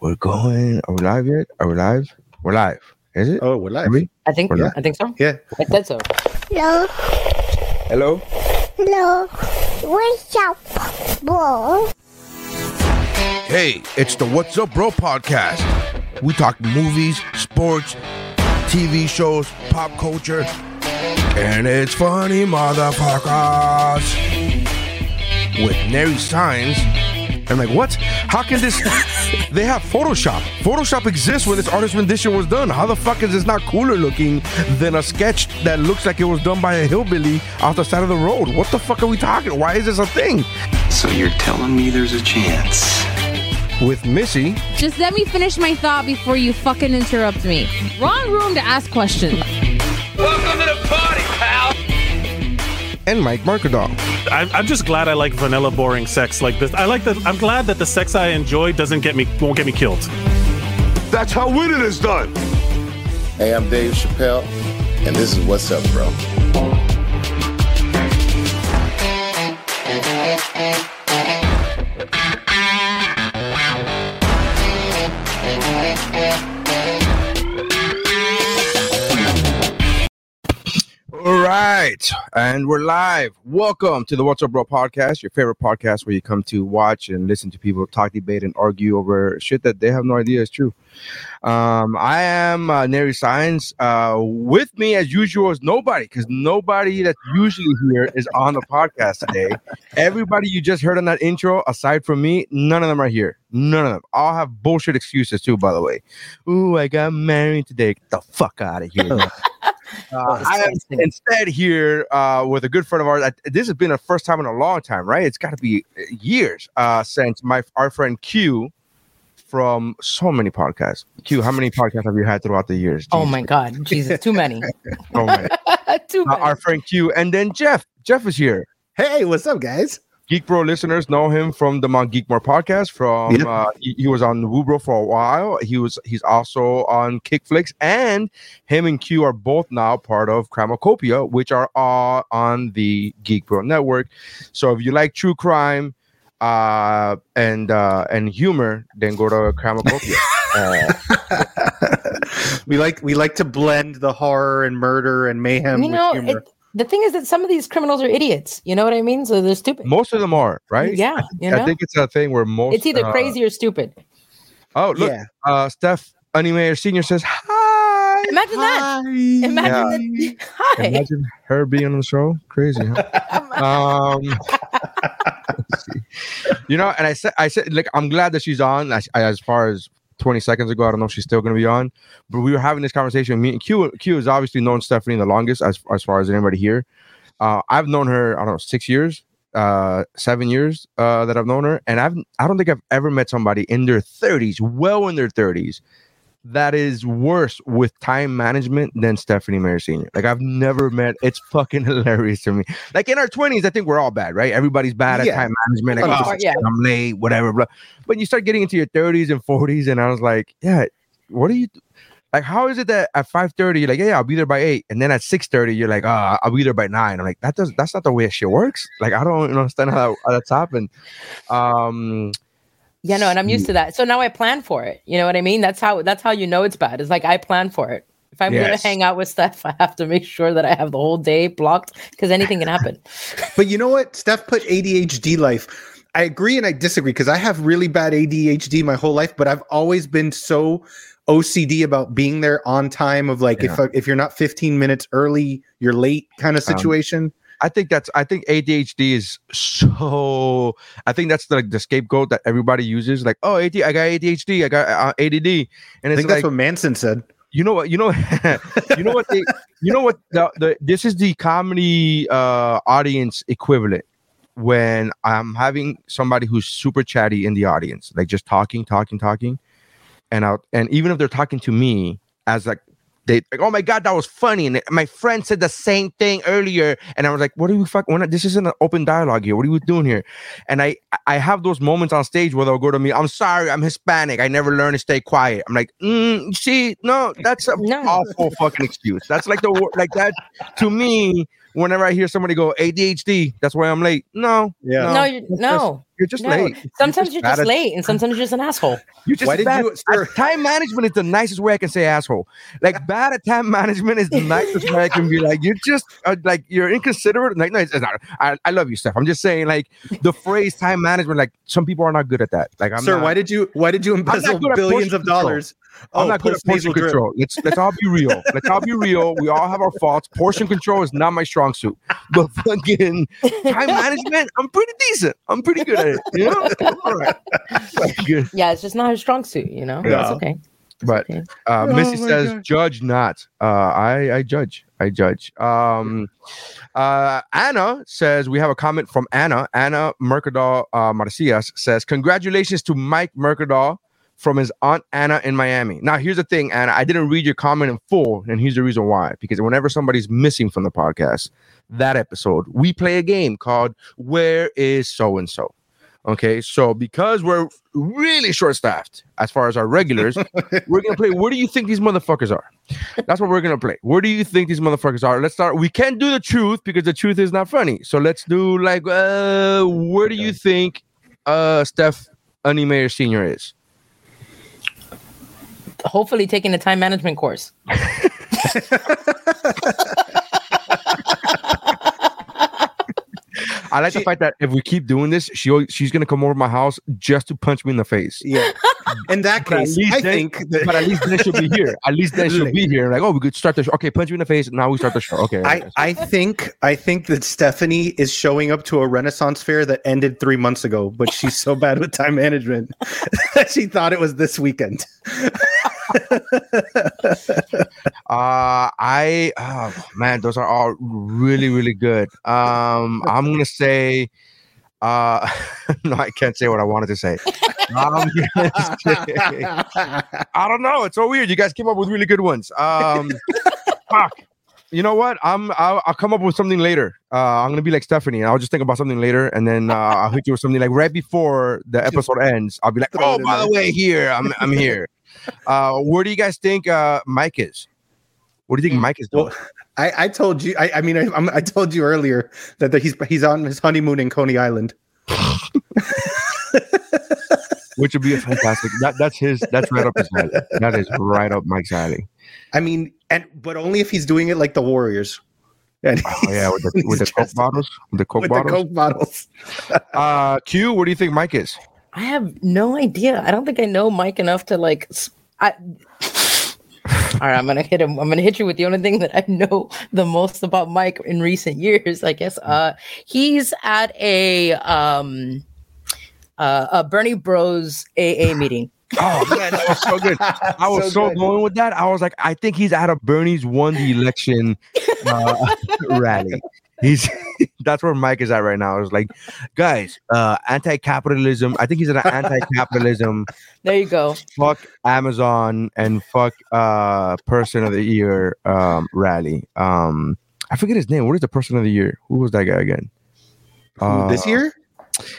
We're going. Are we live yet? Are we live? We're live. Is it? Oh, we're live. We? I think. Or not. I think so. Yeah. I said so. Hello, Hello. hello, what's up, bro? Hey, it's the What's Up Bro podcast. We talk movies, sports, TV shows, pop culture, and it's funny, motherfuckers. With Nary Signs. I'm like, what? How can this? they have Photoshop. Photoshop exists when this artist rendition was done. How the fuck is this not cooler looking than a sketch that looks like it was done by a hillbilly off the side of the road? What the fuck are we talking? Why is this a thing? So you're telling me there's a chance? With Missy, Just let me finish my thought before you fucking interrupt me. Wrong room to ask questions. And Mike Mercadal. I'm, I'm just glad I like vanilla boring sex like this. I like that. I'm glad that the sex I enjoy doesn't get me won't get me killed. That's how winning is done. Hey, I'm Dave Chappelle, and this is What's Up, Bro. Right, and we're live. Welcome to the What's Up Bro podcast, your favorite podcast where you come to watch and listen to people talk, debate, and argue over shit that they have no idea is true. Um, I am uh, Nary Science. Uh, with me, as usual, is nobody because nobody that's usually here is on the podcast today. Everybody you just heard on that intro, aside from me, none of them are here. None of them. All have bullshit excuses too, by the way. Ooh, I got married today. Get the fuck out of here. Uh, I am instead here uh, with a good friend of ours. I, this has been the first time in a long time, right? It's got to be uh, years uh, since my our friend Q from so many podcasts. Q, how many podcasts have you had throughout the years? Oh my God, Jesus, too many. So many. too Uh, many. our friend Q, and then Jeff. Jeff is here. Hey, what's up, guys? Geek Bro listeners know him from the Mount Geekmore podcast. From Yep. uh, he, he was on Woo Bro for a while. He was he's also on Kickflix, and him and Q are both now part of Cramocopia, which are all on the Geek Bro network. So if you like true crime uh, and uh, and humor, then go to Cramocopia. uh, we like we like to blend the horror and murder and mayhem you with know, humor. it, the thing is that some of these criminals are idiots. You know what I mean? So they're stupid. most of them are right. Yeah, you know? I think it's a thing where most it's either uh, crazy or stupid. Oh look, yeah. uh, Stephanie Mayer Senior says hi. Imagine that. Imagine that. Hi. Imagine her being on the show. Crazy, huh? um, you know, and I said, I said, like, I'm glad that she's on. As, as far as 20 seconds ago, I don't know if she's still going to be on, but we were having this conversation. Me and Q, Q has obviously known Stephanie the longest, as as far as anybody here. Uh, I've known her, I don't know, six years, uh, seven years uh, that I've known her, and I've I don't think I've ever met somebody in their 30s, well in their 30s, that is worse with time management than Stephanie Mayer Sr. Like I've never met. It's fucking hilarious to me. Like in our twenties, I think we're all bad, right? Everybody's bad at time management. Like, "Oh, yeah. I'm late, whatever. Blah. But you start getting into your thirties and forties, and I was like, yeah, what are you? Like, how is it that at five thirty you're like, yeah, yeah, I'll be there by eight, and then at six thirty you're like, ah, I'll be there by nine. I'm like, that does that's not the way shit works. Like, I don't understand how, that, how that's happened. Um, Yeah, no, and I'm used to that. So now I plan for it. You know what I mean? That's how that's how you know it's bad. It's like I plan for it. If I'm Yes. gonna hang out with Steph, I have to make sure that I have the whole day blocked because anything can happen. But you know what? Steph put ADHD life. I agree and I disagree because I have really bad ADHD my whole life, but I've always been so OCD about being there on time. Of like, if if you're not 15 minutes early, you're late kind of Um, situation. I think that's I think ADHD is so I think that's like the scapegoat that everybody uses. Like, oh, AD, I got ADHD, I got uh, ADD, and I think like that's what Manson said. you know what you know you know what they you know what the, the this is the comedy uh audience equivalent when I'm having somebody who's super chatty in the audience, like just talking, talking, talking, and out and even if they're talking to me as like they like, oh my god, that was funny. And my friend said the same thing earlier, and I was like, what are you fuck? Not, this isn't an open dialogue here. What are you doing here? And I I have those moments on stage where they'll go to me. I'm sorry, I'm Hispanic. I never learned to stay quiet. I'm like, mm, see, no, that's a No. awful fucking excuse. That's like the like that to me. Whenever I hear somebody go ADHD, that's why I'm late. No, Yeah. No, you, no. you're just no. late. Sometimes you're bad just late, and sometimes you're just an asshole. You're just Why did bad you- sir- time management is the nicest way I can say asshole. Like bad at time management is the nicest way I can be like you're just uh, like you're inconsiderate. Like no, it's, it's not. I, I love you, Steph. I'm just saying like the phrase time management. Like some people are not good at that. Like I'm Sir, not, why did you why did you embezzle billions portion of control. Dollars? I'm Oh, not good at portion postnasal drip. control. Let's let's all be real. Let's all be real. We all have our faults. Portion control is not my strong suit. But fucking time management, I'm pretty decent. I'm pretty good at it. You know? All right. Good. Yeah, it's just not a strong suit. You know, Yeah. it's okay. But Okay. uh, Oh Missy says, God. "Judge not." Uh, I I judge. I judge. Um, uh, Anna says we have a comment from Anna. Anna Mercadal uh, Marcias says, "Congratulations to Mike Mercadal from his aunt Anna in Miami." Now, here's the thing, Anna. I didn't read your comment in full, and here's the reason why. Because whenever somebody's missing from the podcast, that episode, we play a game called "Where Is So and So." Okay, so because we're really short staffed as far as our regulars, we're gonna play. Where do you think these motherfuckers are? That's what we're gonna play. Where do you think these motherfuckers are? Let's start. We can't do the truth because the truth is not funny. So let's do like, uh, where do you think uh Steph Mayer Senior is? Hopefully, taking a time management course. I like the fact that if we keep doing this, she she's gonna come over to my house just to punch me in the face. Yeah. In that case, I then- think that But at least then she'll be here. At least then she'll be here. Like, oh, we could start the show. Okay, punch you in the face. Now we start the show. Okay. I, I think I think that Stephanie is showing up to a Renaissance fair that ended three months ago, but she's so bad with time management that she thought it was this weekend. Uh, I oh man, those are all really really good. Um, I'm gonna say, uh, no, I can't say what I wanted to say. I don't know. It's so weird. You guys came up with really good ones. Um, fuck. You know what? I'm I'll, I'll come up with something later. Uh, I'm gonna be like Stephanie. I'll just think about something later, and then uh, I'll hit you with something like right before the episode ends. I'll be like, oh, by the way, here I'm I'm here. Uh, where do you guys think uh Mike is? What do you think Mike is doing? Well, I, I told you. I, I mean, I, I'm, I told you earlier that, that he's he's on his honeymoon in Coney Island. Which would be a fantastic. That that's his. That's right up his alley. That is right up Mike's alley. I mean, and but only if he's doing it like the Warriors. And Oh yeah, with the with the coke bottles, with the coke with the bottles. Coke bottles. Uh, Q, what do you think Mike is? I have no idea. I don't think I know Mike enough to like. I. All right, I'm gonna hit him. I'm gonna hit you with the only thing that I know the most about Mike in recent years. I guess uh, he's at a um, uh, a Bernie Bros AA meeting. Oh man, that was so good. I was so, good. going with that. I was like, I think he's at a Bernie's won the election uh, rally. He's that's where Mike is at right now. I was like, guys, uh, anti-capitalism. I think he's an anti-capitalism. There you go. fuck Amazon and fuck uh person of the year um rally. Um I forget his name. What is the person of the year? Who was that guy again? Who, this Uh, year?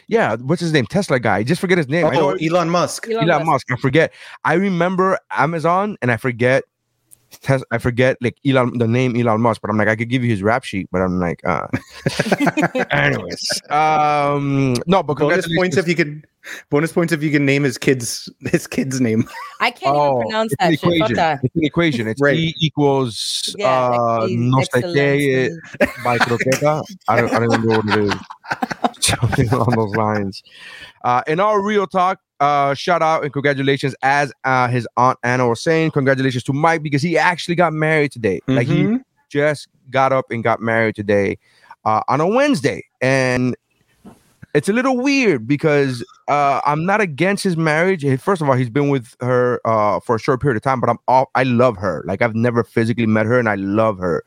Yeah, what's his name? Tesla guy. I just forget his name. I know Oh, Elon Musk. Elon Elon Musk. Musk. I forget. I remember Amazon and I forget Tes- I forget like Elon the name Elon Musk, but I'm like I could give you his rap sheet, but I'm like uh anyways. Um no, but Bonus points if you could. Bonus points if you can name his kids his kid's name. I can't Oh, even pronounce it's an that shit. Equation. It's an equation. It's Right. E equals Yeah, uh, ex- no sé qué by croqueta. I don't, I don't remember what it is. Something along those lines. Uh, in our real talk, uh, shout out and congratulations, as uh, his aunt Anna was saying, congratulations to Mike because he actually got married today. Like he Mhm. just got up and got married today uh, on a Wednesday, and it's a little weird because uh, I'm not against his marriage. First of all, he's been with her uh, for a short period of time, but I'm all I love her. Like I've never physically met her, and I love her.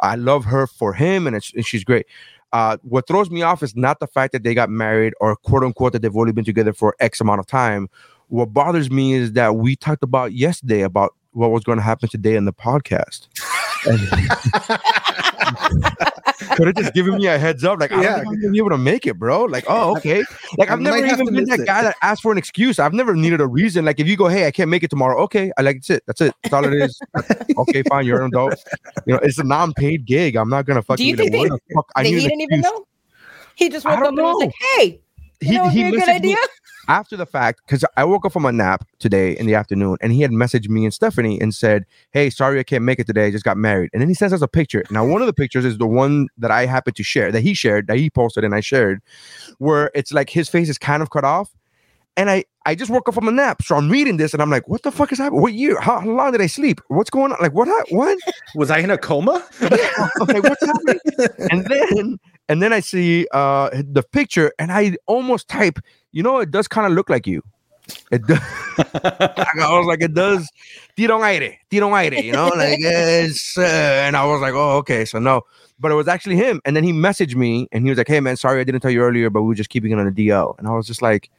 I love her for him, and, it's, and she's great. Uh, what throws me off is not the fact that they got married or quote unquote that they've only been together for X amount of time. What bothers me is that we talked about yesterday about what was going to happen today in the podcast. And- could have just given me a heads up. Like, I Yeah. don't think I'm gonna be able to make it, bro. Like, oh, okay. Like, I I've never even been that it. guy that asked for an excuse. I've never needed a reason. Like, if you go, hey, I can't make it tomorrow. Okay, I like that's it. That's it. That's all it is. okay, fine. You're an adult. You know, it's a non-paid gig. I'm not gonna fucking. Do you think what the fuck? I need he didn't even know. He just I woke up don't and was like, know. "Hey, you He know, he it'd be a good messaged me- idea." after the fact because I woke up from a nap today in the afternoon and he had messaged me and Stephanie and said, Hey, sorry I can't make it today. I just got married. And then he sends us a picture. Now, one of the pictures is the one that I happened to share, that he shared, that he posted and I shared, where it's like his face is kind of cut off. And I, I just woke up from a nap. So I'm reading this and I'm like, what the fuck is happening? What year? How, how long did I sleep? What's going on? Like, what? What? Was I in a coma? I'm like, what's happening? and then and then I see uh the picture and I almost type, you know, it does kind of look like you. It does. I was like, it does. Tirón aire, tirón aire, you know, like it's. Uh, and I was like, oh, okay, so no, but it was actually him. And then he messaged me and he was like, hey man, sorry I didn't tell you earlier, but we were just keeping it on the DL. And I was just like,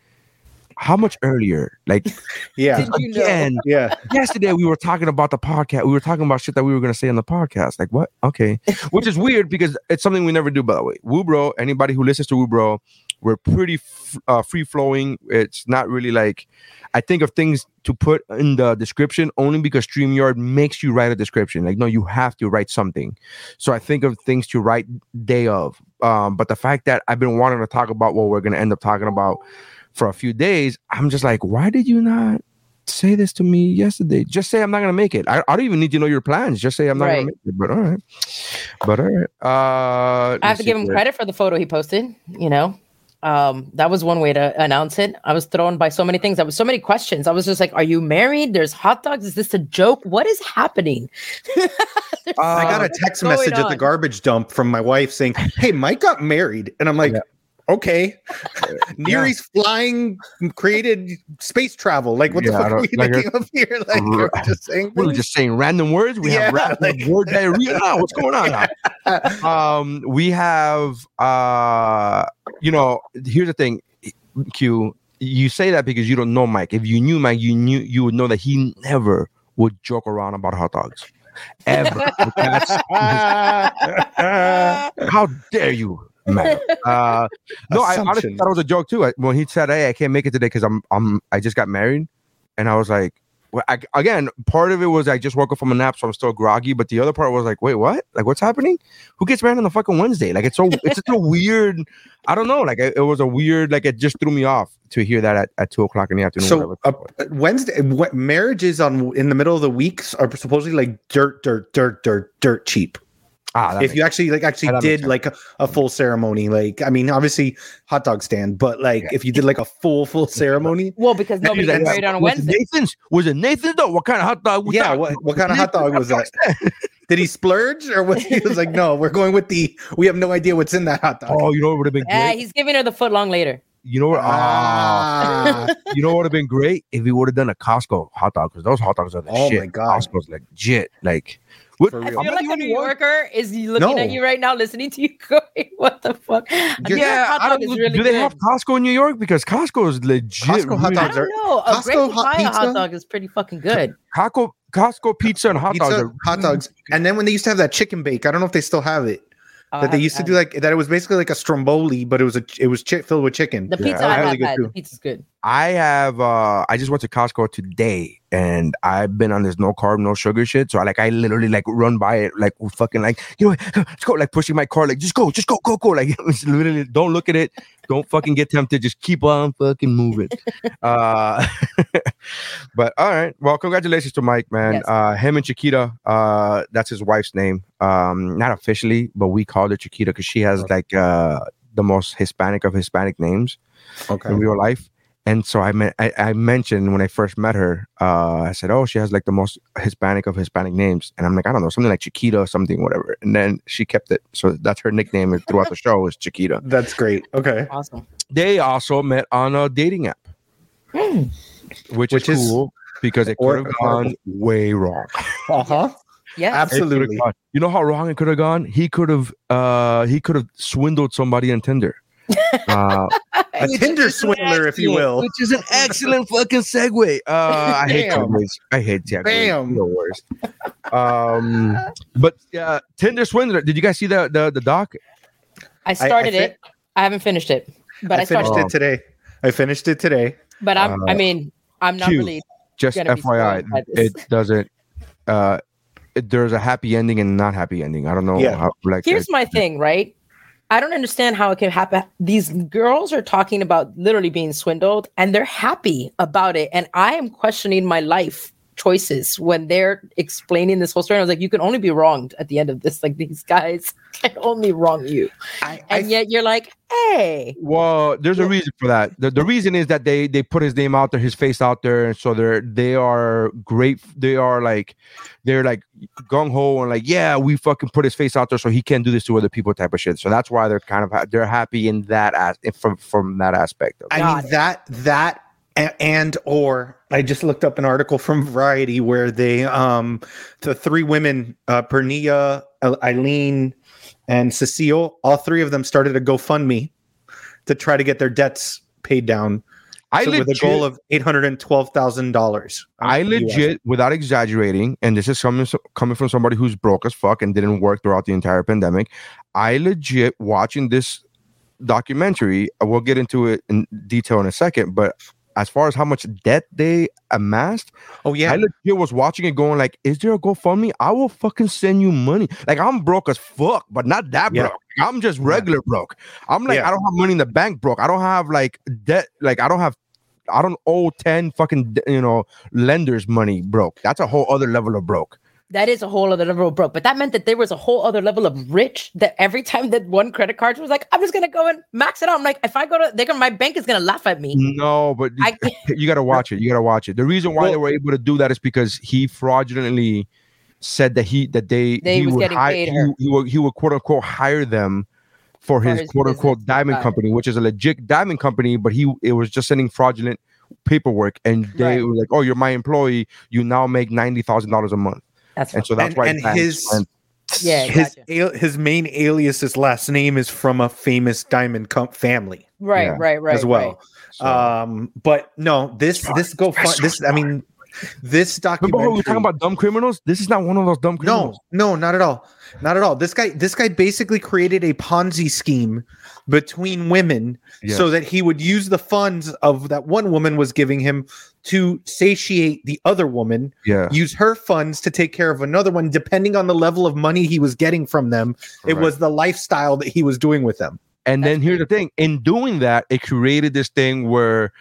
how much earlier? Like Yeah. Did you know? again, Yeah. yesterday we were talking about the podcast. We were talking about shit that we were going to say on the podcast. Like what? Okay, which is weird because it's something we never do. By the way, Woo Bro. Anybody who listens to Woo Bro, we're pretty f- uh, free flowing. It's not really like I think of things to put in the description only because Streamyard makes you write a description. Like no, you have to write something. So I think of things to write day of. Um, but the fact that I've been wanting to talk about what we're going to end up talking about for a few days, I'm just like, why did you not? say this to me yesterday. Just say I'm not gonna make it. I, I don't even need to know your plans. Just say I'm not Right. gonna make it. But all right. But all right. Uh I have to give him credit for the photo he posted. You know, um, that was one way to announce it. I was thrown by so many things. There was so many questions. I was just like, "Are you married? There's hot dogs. Is this a joke? What is happening?" I got a text going message at the garbage dump from my wife saying, "Hey, Mike got married," and I'm like, "Okay." Neary's flying created space travel. Like, what the Yeah, I fuck are we like, thinking of here? Like, we're just saying. We're just saying random words. We have Yeah, random like- word diarrhea now. What's going on now? um, we have uh, you know, here's the thing, Q. You say that because you don't know Mike. If you knew Mike, you knew you would know that he never would joke around about hot dogs. Ever. How dare you, man? Uh, no, I honestly thought it was a joke too. I- When he said, "Hey, I can't make it today because I'm I'm I just got married," and I was like, well, I, again, part of it was I just woke up from a nap, so I'm still groggy. But the other part was like, wait, what? Like, what's happening? Who gets married on the fucking Wednesday? Like, it's so it's such a weird. I don't know. Like, it, it was a weird. Like, it just threw me off to hear that at, at two o'clock in the afternoon. So uh, Wednesday wh- marriages on in the middle of the weeks are supposedly like dirt, dirt, dirt, dirt, dirt cheap. Ah, if you actually like actually did like a, a full ceremony, like I mean, obviously hot dog stand, but like if you did like a full full ceremony, well, because nobody Yeah, married on a was it Wednesday. Nathan's was it Nathan's though? What kind of hot dog? was yeah. that? What what kind of hot dog was that? Did he splurge or was he was like, no, we're going with the we have no idea what's in that hot dog. Oh, you know what would have been Yeah, great. he's giving her the foot long later. You know what? Ah, Ah, you know what would have been great if he would have done a Costco hot dog because those hot dogs are the Oh shit. my God. Costco's legit. Like, what, For I real. feel I'm like a New wor- Yorker is looking No. at you right now, listening to you going, "What the fuck?" A Yeah, hot I don't, is really do they good. have Costco in New York? Because Costco is legit. Costco hot really- I dogs don't are- know. A Costco hot hot, hot dog is pretty fucking good. Costco, Costco pizza and hot dogs. Are hot dogs, and then when they used to have that chicken bake, I don't know if they still have it. Oh, that they used to do like that. It was basically like a stromboli, but it was a it was chi- filled with chicken. The pizza that I was have really good had. too. The pizza's good. I have. uh I just went to Costco today, and I've been on this no carb, no sugar shit. So I like, I literally like run by it, like fucking like, you know, what, let's go, like pushing my car, like just go, just go, go, go. Like literally, don't look at it, don't fucking get tempted, just keep on fucking moving. uh But all right, well, congratulations to Mike, man. Yes. Uh Him and Chiquita, uh, that's his wife's name. Um, not officially, but we called her Chiquita because she has like uh the most Hispanic of Hispanic names Okay. in real life. And so I, me- I I mentioned when I first met her, uh, I said, "Oh, she has like the most Hispanic of Hispanic names," and I'm like, I don't know, something like Chiquita or something, whatever. And then she kept it, so that's her nickname throughout the show is Chiquita. That's great. Okay. Awesome. They also met on a dating app, Hmm. which, Which is is- cool because it could have gone way wrong. Uh huh. Yes. Absolutely. You know how wrong it could have gone? He could have uh he could have swindled somebody on Tinder. Uh, a Tinder swindler, if you will. which is an excellent fucking segue. Uh, I hate Bam. segues. I hate segues. Bam. The worst. Um, but uh, Tinder swindler. Did you guys see the the, the doc? I started fin- it. I haven't finished it, but I, I finished started. it today. I finished it today. But I'm. I Uh, mean, I'm not Q. really. Just FYI, spoiled by this. it doesn't. Uh, it, there's a happy ending and not happy ending. I don't know. Yeah. How, like Here's it- my thing, right? I don't understand how it can happen. These girls are talking about literally being swindled and they're happy about it. And I am questioning my life choices when they're explaining this whole story. I was like, you can only be wronged at the end of this. Like, these guys can only wrong you. I, And yet you're like, hey, Well, there's a reason for that. The, the reason is that they they put his name out there, his face out there, and so they're they are great. They are like they're like gung ho and like yeah, we fucking put his face out there so he can't do this to other people type of shit. So that's why they're kind of ha- they're happy in that as from from that aspect. Of it. I mean it. that that a- and or I just looked up an article from Variety where they um the three women uh Pernia, Ayleen, and Cecile, all three of them started a GoFundMe to try to get their debts paid down. I so with a goal of eight hundred and twelve thousand dollars. I legit, without exaggerating, and this is coming coming from somebody who's broke as fuck and didn't work throughout the entire pandemic. I legit watching this documentary. I will get into it in detail in a second, but as far as how much debt they amassed, Oh yeah, I legit was watching it going like, is there a GoFundMe? I will fucking send you money. Like I'm broke as fuck, but not that Yeah. broke. I'm just regular broke. I'm like, Yeah. I don't have money in the bank broke. I don't have like debt. Like I don't have, I don't owe 10 fucking, you know, lenders money broke. That's a whole other level of broke. That is a whole other level of broke. But that meant that there was a whole other level of rich that every time that one credit card was like, I'm just gonna go and max it out. I'm like, if I go to they're gonna my bank is gonna laugh at me. No, but you, I you got to watch it. You got to watch it. The reason why they were able to do that is because he fraudulently said that he that they They he would hire he, he would he would quote unquote hire them for his, his quote unquote diamond company, which is a legit diamond company, but he it was just sending fraudulent paperwork, and they Right. were like, "Oh, you're my employee. You now make ninety thousand dollars a month," That's and so that's And- why and his- went- yeah, his gotcha. al- his main alias's last name is from a famous diamond com- family right, yeah, right, right, as well. so- Um, but no, this this go this I mean this Remember documentary. when we were talking about dumb criminals? This is not one of those dumb no, criminals. no, not at all, not at all. This guy this guy basically created a Ponzi scheme between women so that he would use the funds of that one woman was giving him to satiate the other woman Yeah, use her funds to take care of another one depending on the level of money he was getting from them it was the lifestyle that he was doing with them. And then here's the thing: in doing that, it created this thing where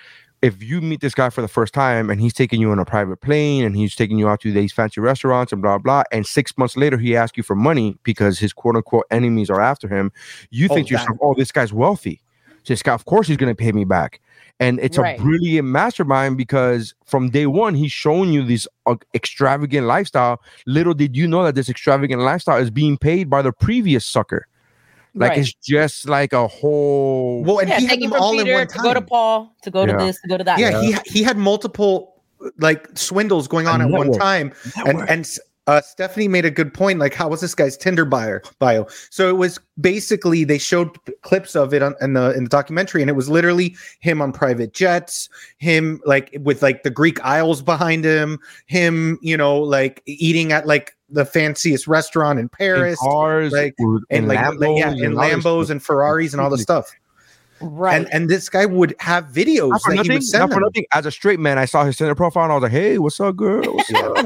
if you meet this guy for the first time and he's taking you on a private plane and he's taking you out to these fancy restaurants and blah blah, and six months later he asks you for money because his quote unquote enemies are after him, you Oh, think to yourself, "Oh, this guy's wealthy. This guy, of course, he's going to pay me back." And it's Right. a brilliant mastermind because from day one he's showing you this uh, extravagant lifestyle. Little did you know that this extravagant lifestyle is being paid by the previous sucker. Like Right. it's just like a whole. well and yeah, he had them from all in Peter one to go to Paul to go Yeah. to this to go to that. yeah he he had multiple like swindles going A on at one network. time and and uh, Stephanie made a good point. Like, how was this guy's Tinder bio? Bio. So it was basically they showed clips of it on, in the in the documentary, and it was literally him on private jets, him like with like the Greek Isles behind him, him you know like eating at like the fanciest restaurant in in Paris, cars, like, or and in like Lambos, yeah, in all this Lambos and Ferraris and all the stuff. right. And and this guy would have videos Not for that he nothing. would send Not for nothing. As a straight man, I saw his Tinder profile and I was like, "Hey, what's up, girl? What's up?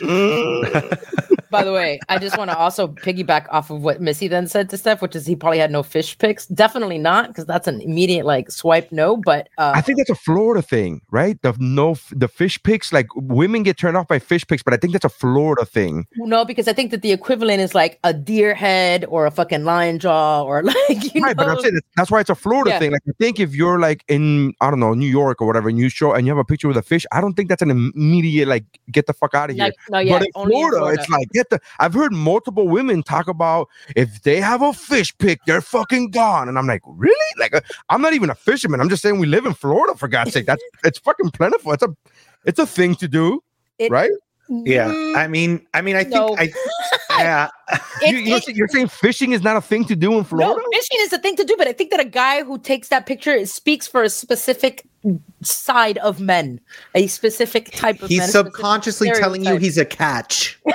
How you doing?" By the way, I just want to also piggyback off of what Missy then said to Steph, which is he probably had no fish pics. Definitely not, because that's an immediate like swipe no. But uh, I think that's a Florida thing, right? The no, the fish pics. Like women get turned off by fish pics, but I think that's a Florida thing. no, because I think that the equivalent is like a deer head or a fucking lion jaw or like you Right, but I'm know. saying that's- that's why it's a Florida Yeah. thing. Like I think if you're like in I don't know New York or whatever, and you show and you have a picture with a fish, I don't think that's an immediate like get the fuck out of here. Like, no, yeah, but in only in Florida, Florida. it's like get the. I've heard multiple women talk about if they have a fish pick, they're fucking gone, and I'm like, really? Like uh, I'm not even a fisherman. I'm just saying we live in Florida for God's sake. That's it's fucking plentiful. It's a it's a thing to do, It- right? Yeah, mm-hmm. I mean, I mean, I think No. I, yeah, It- You, you're saying fishing is not a thing to do in Florida? No, fishing is a thing to do, but I think that a guy who takes that picture speaks for a specific side of men, a specific type of he's specific subconsciously telling you he's a catch.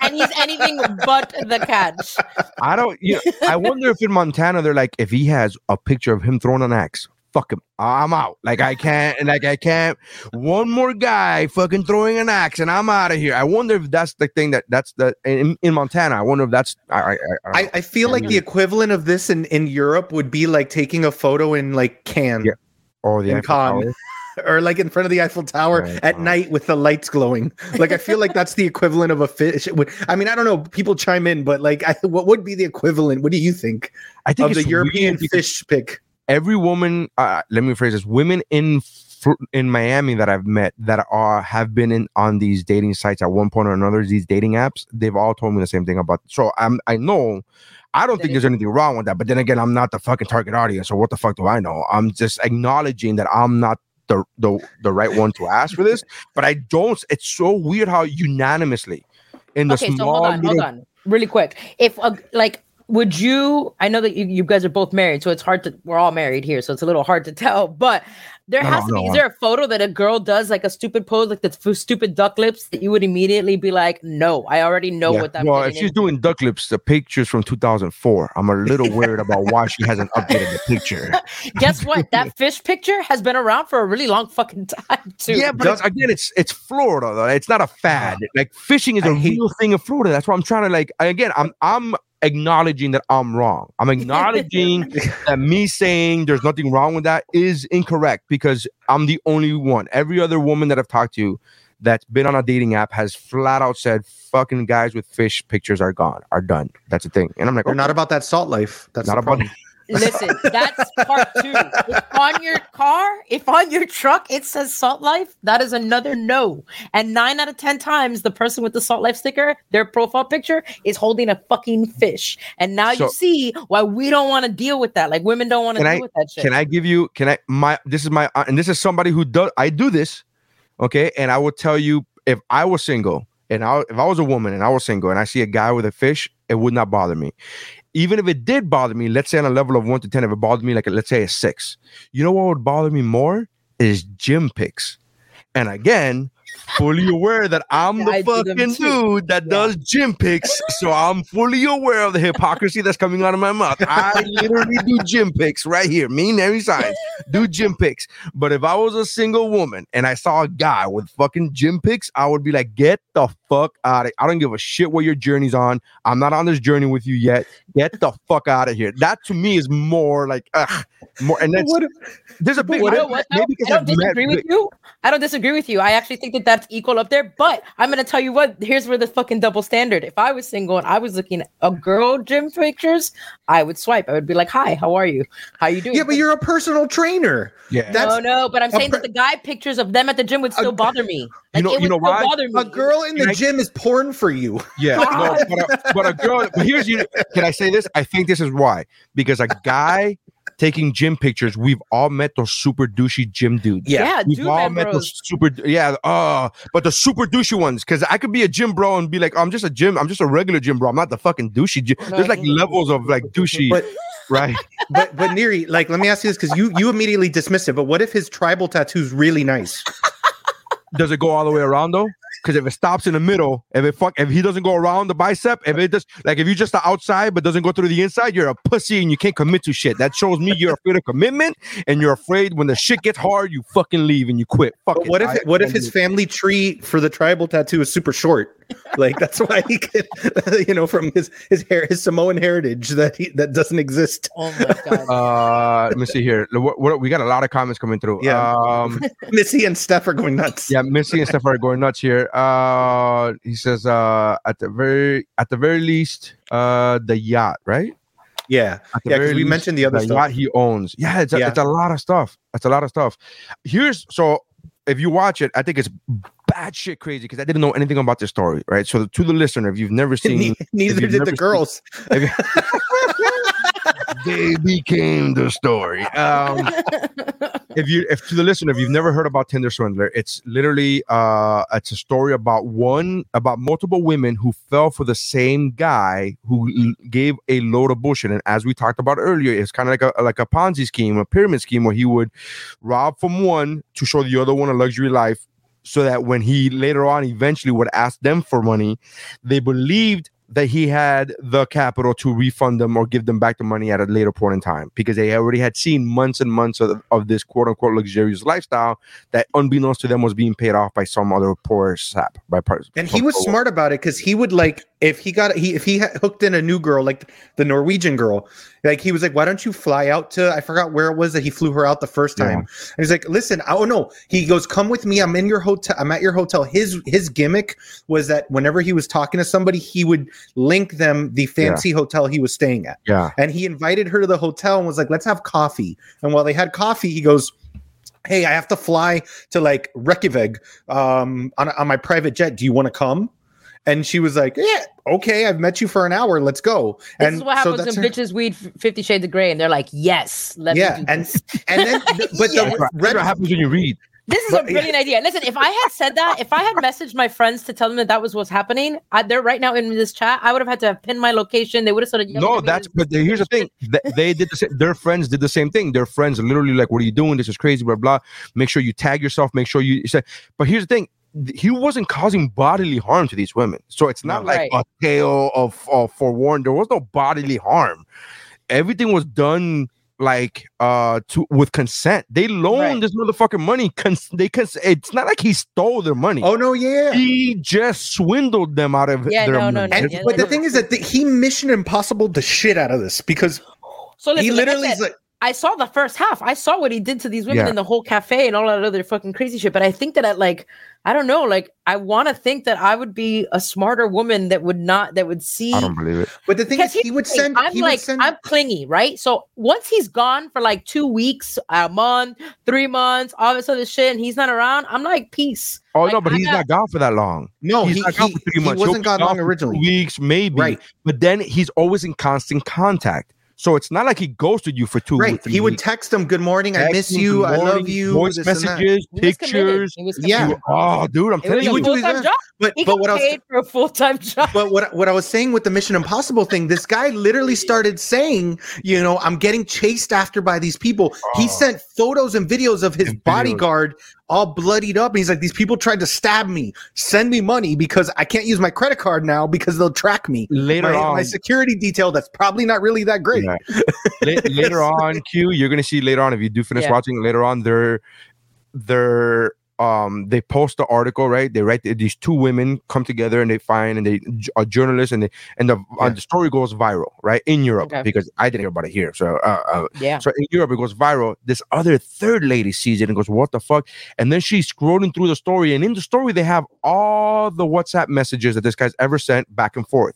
and he's anything but the catch. I don't. You know, I wonder if in Montana they're like, if he has a picture of him throwing an axe, fuck him. I'm out. Like I can't. And like I can't. One more guy fucking throwing an axe, and I'm out of here. I wonder if that's the thing that that's the in, in Montana. I wonder if that's. I. I, I, I, I, feel like the equivalent of this in, in Europe would be like taking a photo in like Cannes Yeah. or the in Cannes. Or like in front of the Eiffel Tower Right, at wow. night with the lights glowing. Like I feel like that's the equivalent of a fish. I mean, I don't know. People chime in, but like, I, what would be the equivalent? What do you think I think of the European fish pick? Every woman uh, let me phrase this women in in Miami that I've met that are have been in on these dating sites at one point or another these dating apps they've all told me the same thing about so I'm I know I don't think there's anything wrong with that but then again I'm not the fucking target audience so what the fuck do I know I'm just acknowledging that I'm not the the, the right one to ask for this but I don't it's so weird how unanimously in the Okay, so small hold on, hold on, really quick. If uh, like, would you? I know that you, you guys are both married, so it's hard to. We're all married here, so it's a little hard to tell. But there has to no, be. Is there a photo that a girl does like a stupid pose, like the f- stupid duck lips, that you would immediately be like, "No, I already know Yeah. what that." Well, if she's doing duck lips, the picture's from 2004. I'm a little worried about why she hasn't updated the picture. Guess what? That fish picture has been around for a really long fucking time too. Yeah, but it's, again, it's it's Florida though. It's not a fad. Like fishing is a I hate- real thing in Florida. That's why I'm trying to like. Again, I'm I'm acknowledging that I'm wrong. I'm acknowledging that me saying there's nothing wrong with that is incorrect because I'm the only one. Every other woman that I've talked to that's been on a dating app has flat out said, "Fucking guys with fish pictures are gone, are done." That's a thing, and I'm like, They're okay, not about that salt life. That's not the about. Listen, that's part two. If on your car, if on your truck it says Salt Life, that is another no. And nine out of ten times, the person with the Salt Life sticker, their profile picture is holding a fucking fish. And now So- you see why we don't want to deal with that. Like women don't want to Can deal I- with that shit. Can I give you? Can I? My this is my uh, and this is somebody who does. I do this, okay. And I will tell you, if I was single and I if I was a woman and I was single and I see a guy with a fish, it would not bother me. Even if it did bother me, let's say on a level of one to ten, if it bothered me like a, let's say a six, you know what would bother me more is gym pics. And again, fully aware that I'm the I fucking dude that does gym pics, so I'm fully aware of the hypocrisy that's coming out of my mouth. I literally do gym pics right here. Me and Harry Signs do gym pics. But if I was a single woman and I saw a guy with fucking gym pics, I would be like, get the fuck out of I don't give a shit what your journey's on. I'm not on this journey with you yet. Get the fuck out of here. That to me is more like ugh, more and that's What if- there's a big You know what, though? maybe because I don't met disagree with you. I don't disagree with you. I actually think that that's equal up there. But I'm gonna tell you what. Here's where the fucking double standard. If I was single and I was looking at a girl gym pictures, I would swipe. I would be like, "Hi, how are you? How you doing?" yeah, but you're a personal trainer. Yeah. That's no, no. But I'm saying per- that the guy pictures of them at the gym would still bother me. Like, know- it you would know still why? bother me. a girl in the Can I- gym is porn for you. Yeah, no, but, a, but a girl. But here's you. Can I say this? I think this is why because a guy taking gym pictures. We've all met those super douchey gym dudes. Yeah. Yeah, We've dude, all met bros. those super. Yeah. Uh, but the super douchey ones. Because I could be a gym bro and be like, I'm just a gym. I'm just a regular gym bro. I'm not the fucking douchey. Gym. There's like levels of like douchey, But right? but but Neri, like, let me ask you this because you you immediately dismiss it. But what if his tribal tattoo's really nice? Does it go all the way around though? Because if it stops in the middle, if it fuck, if he doesn't go around the bicep, if it just like if you just the outside but doesn't go through the inside, you're a pussy and you can't commit to shit. That shows me you're afraid of commitment and you're afraid when the shit gets hard, you fucking leave and you quit. Fuck it. what if I- what I if his family tree for the tribal tattoo is super short? Like that's why he could, you know, from his his hair his Samoan heritage that he that doesn't exist. Oh my god. Uh, let me see here. What, what, we got a lot of comments coming through. Yeah. Um, Missy and Steph are going nuts. yeah, Missy and stuff are going nuts here. Uh, he says, uh, at the very, at the very least, uh, the yacht, right? yeah, yeah. Because we mentioned the other the stuff. yacht he owns. Yeah, it's a, Yeah. it's a lot of stuff. It's a lot of stuff. Here's so if you watch it, I think it's bad shit crazy because I didn't know anything about this story, right? So to the listener, if you've never seen, Neither did the seen- girls. they became the story. Um, if you if to the listener, if you've never heard about Tinder Swindler, it's literally uh it's a story about one about multiple women who fell for the same guy who gave a load of bullshit. And as we talked about earlier, it's kind of like a like a Ponzi scheme, a pyramid scheme where he would rob from one to show the other one a luxury life. So that when he later on eventually would ask them for money, they believed that he had the capital to refund them or give them back the money at a later point in time because they already had seen months and months of, of this quote unquote luxurious lifestyle that unbeknownst to them was being paid off by some other poor sap by part And he was smart about it because he would like if he got he if he hooked in a new girl like the Norwegian girl, like he was like, why don't you fly out to I forgot where it was that he flew her out the first Yeah. time. And he's like, listen, oh no, he goes, come with me. I'm in your hotel. I'm at your hotel. His his gimmick was that whenever he was talking to somebody, he would link them the fancy hotel he was staying at. Yeah. And he invited her to the hotel and was like, let's have coffee. And while they had coffee, he goes, Hey, I have to fly to like Reykjavik um, on, on my private jet. Do you want to come? And she was like, Yeah, okay, I've met you for an hour. Let's go. This and is what so happens that's when her- bitches read Fifty Shades of Grey and they're like, "Yes, let yeah, me." Do and this. and then but Yes. the red what happens when you read. This is a brilliant idea. Listen, if I had said that, if I had messaged my friends to tell them that that was what's happening, I, they're right now in this chat. I would have had to have pinned my location. They would have started. yelling No, that's but the- here's the thing. Th- They did the same, their friends did the same thing. Their friends literally like, "What are you doing? This is crazy." Blah blah. Make sure you tag yourself. Make sure you you say. But here's the thing. Th- He wasn't causing bodily harm to these women, so it's not No. like Right. a tale of, of forewarned. There was no bodily harm. Everything was done like uh to with consent. They loaned Right. this motherfucking money. Cons- they cons- It's not like he stole their money. oh no, yeah. he just swindled them out of Yeah, their no, no, money. no, And, yeah, but the that's- thing is that the, he mission impossible the shit out of this because So listen, he like literally said, is like, I saw the first half. I saw what he did to these women Yeah. in the whole cafe and all that other fucking crazy shit. But I think that, I, like, I don't know. Like, I want to think that I would be a smarter woman that would not, that would see. I don't believe it. but the thing Because is, he would here's send. I'm he like, would send. I'm clingy, right? So once he's gone for like two weeks, a month, three months, all this other shit, and he's not around, I'm like, peace. Oh Like, no, but I he's got- not gone for that long. no, he's he, not gone he, for three he months. He'll wasn't gone gone long for two originally. weeks, maybe. Right. But then he's always in constant contact. So it's not like he ghosted you for two. or Right. three He would text him, "Good morning. I miss you. good I love you." Voice this and that. messages, He was committed. pictures. Yeah. oh, dude, I'm It telling was he would you. do his full-time job. But He but got what I was for a full time job. but what what I was saying with the Mission Impossible thing, this guy literally started saying, you know, I'm getting chased after by these people. He Oh. sent photos and videos of his And videos. bodyguard all bloodied up. And he's like, these people tried to stab me. Send me money because I can't use my credit card now because they'll track me. Later my, on, my security detail that's probably not really that great. Yeah. La- later on, Q, you're gonna see later on if you do finish Yeah. watching later on, they're they're um they post the article right they write these two women come together and they find and they a journalist and they and the, uh, the story goes viral right in europe Okay. because i didn't hear about it here so uh, uh yeah. so in Europe, it goes viral. This other third lady sees it and goes, "What the fuck?" And then she's scrolling through the story, and in the story, they have all the WhatsApp messages that this guy's ever sent back and forth.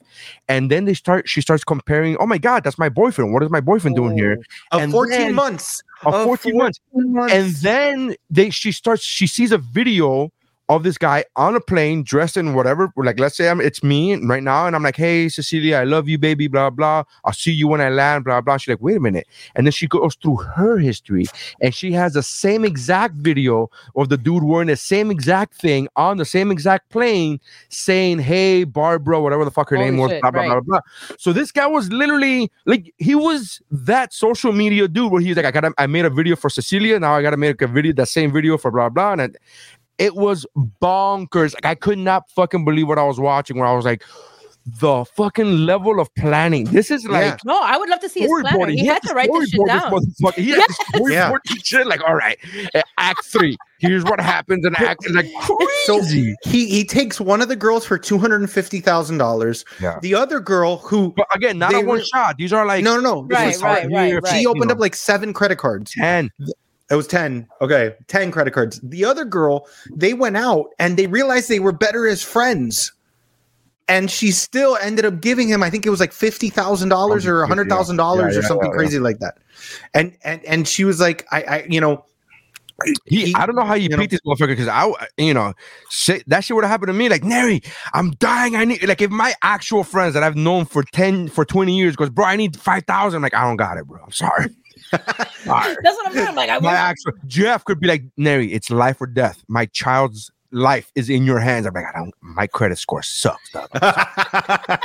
And then they start. She starts comparing. Oh my god, that's my boyfriend. What is my boyfriend doing here? Of And 14 then- months. Of Of 14 months. 14 months. And then they she starts. She sees a video of this guy on a plane dressed in whatever. Like let's say I'm it's me right now, and I'm like, "Hey, Cecilia, I love you, baby." Blah blah. I'll see you when I land. Blah blah. She's like, "Wait a minute," and then she goes through her history, and she has the same exact video of the dude wearing the same exact thing on the same exact plane, saying, "Hey, Barbara, whatever the fuck her Holy name was." shit, blah blah blah right. blah. So this guy was literally like he was that social media dude where he's like, I got I made a video for Cecilia, now I gotta make a video, that same video for blah blah. And it, it was bonkers. Like I could not fucking believe what I was watching where I was like, the fucking level of planning. This is like Yeah. No, I would love to see his planner. storyboarding. He had to write this shit storyboard down. motherfucker. He had to storyboard Yeah. shit. Like, all right, act three. Here's what happens in act. Like So crazy. he he takes one of the girls for two hundred and fifty thousand dollars. Yeah. The other girl who But again, not a one were- shot. These are like no no no Right, right, right, right. she you opened know, up like seven credit cards. ten. It was 10. Okay. 10 credit cards. The other girl, they went out and they realized they were better as friends. And she still ended up giving him, I think it was like $50,000 or $100,000 Yeah, or yeah, something crazy like that. And, and, and she was like, I, I, you know, He, He- I don't know how you, you know- beat this motherfucker because I, you know, shit, that shit would have happened to me. Like, Neri, I'm dying. I need, like, if my actual friends that I've known for 10, for 20 years goes, bro, I need 5,000. I'm like, I don't got it, bro. I'm sorry. That's what I'm saying. I'm like, I my wish actual Jeff could be like, Neri, it's life or death. My child's life is in your hands. I'm like, I don't. My credit score sucks. Dog. I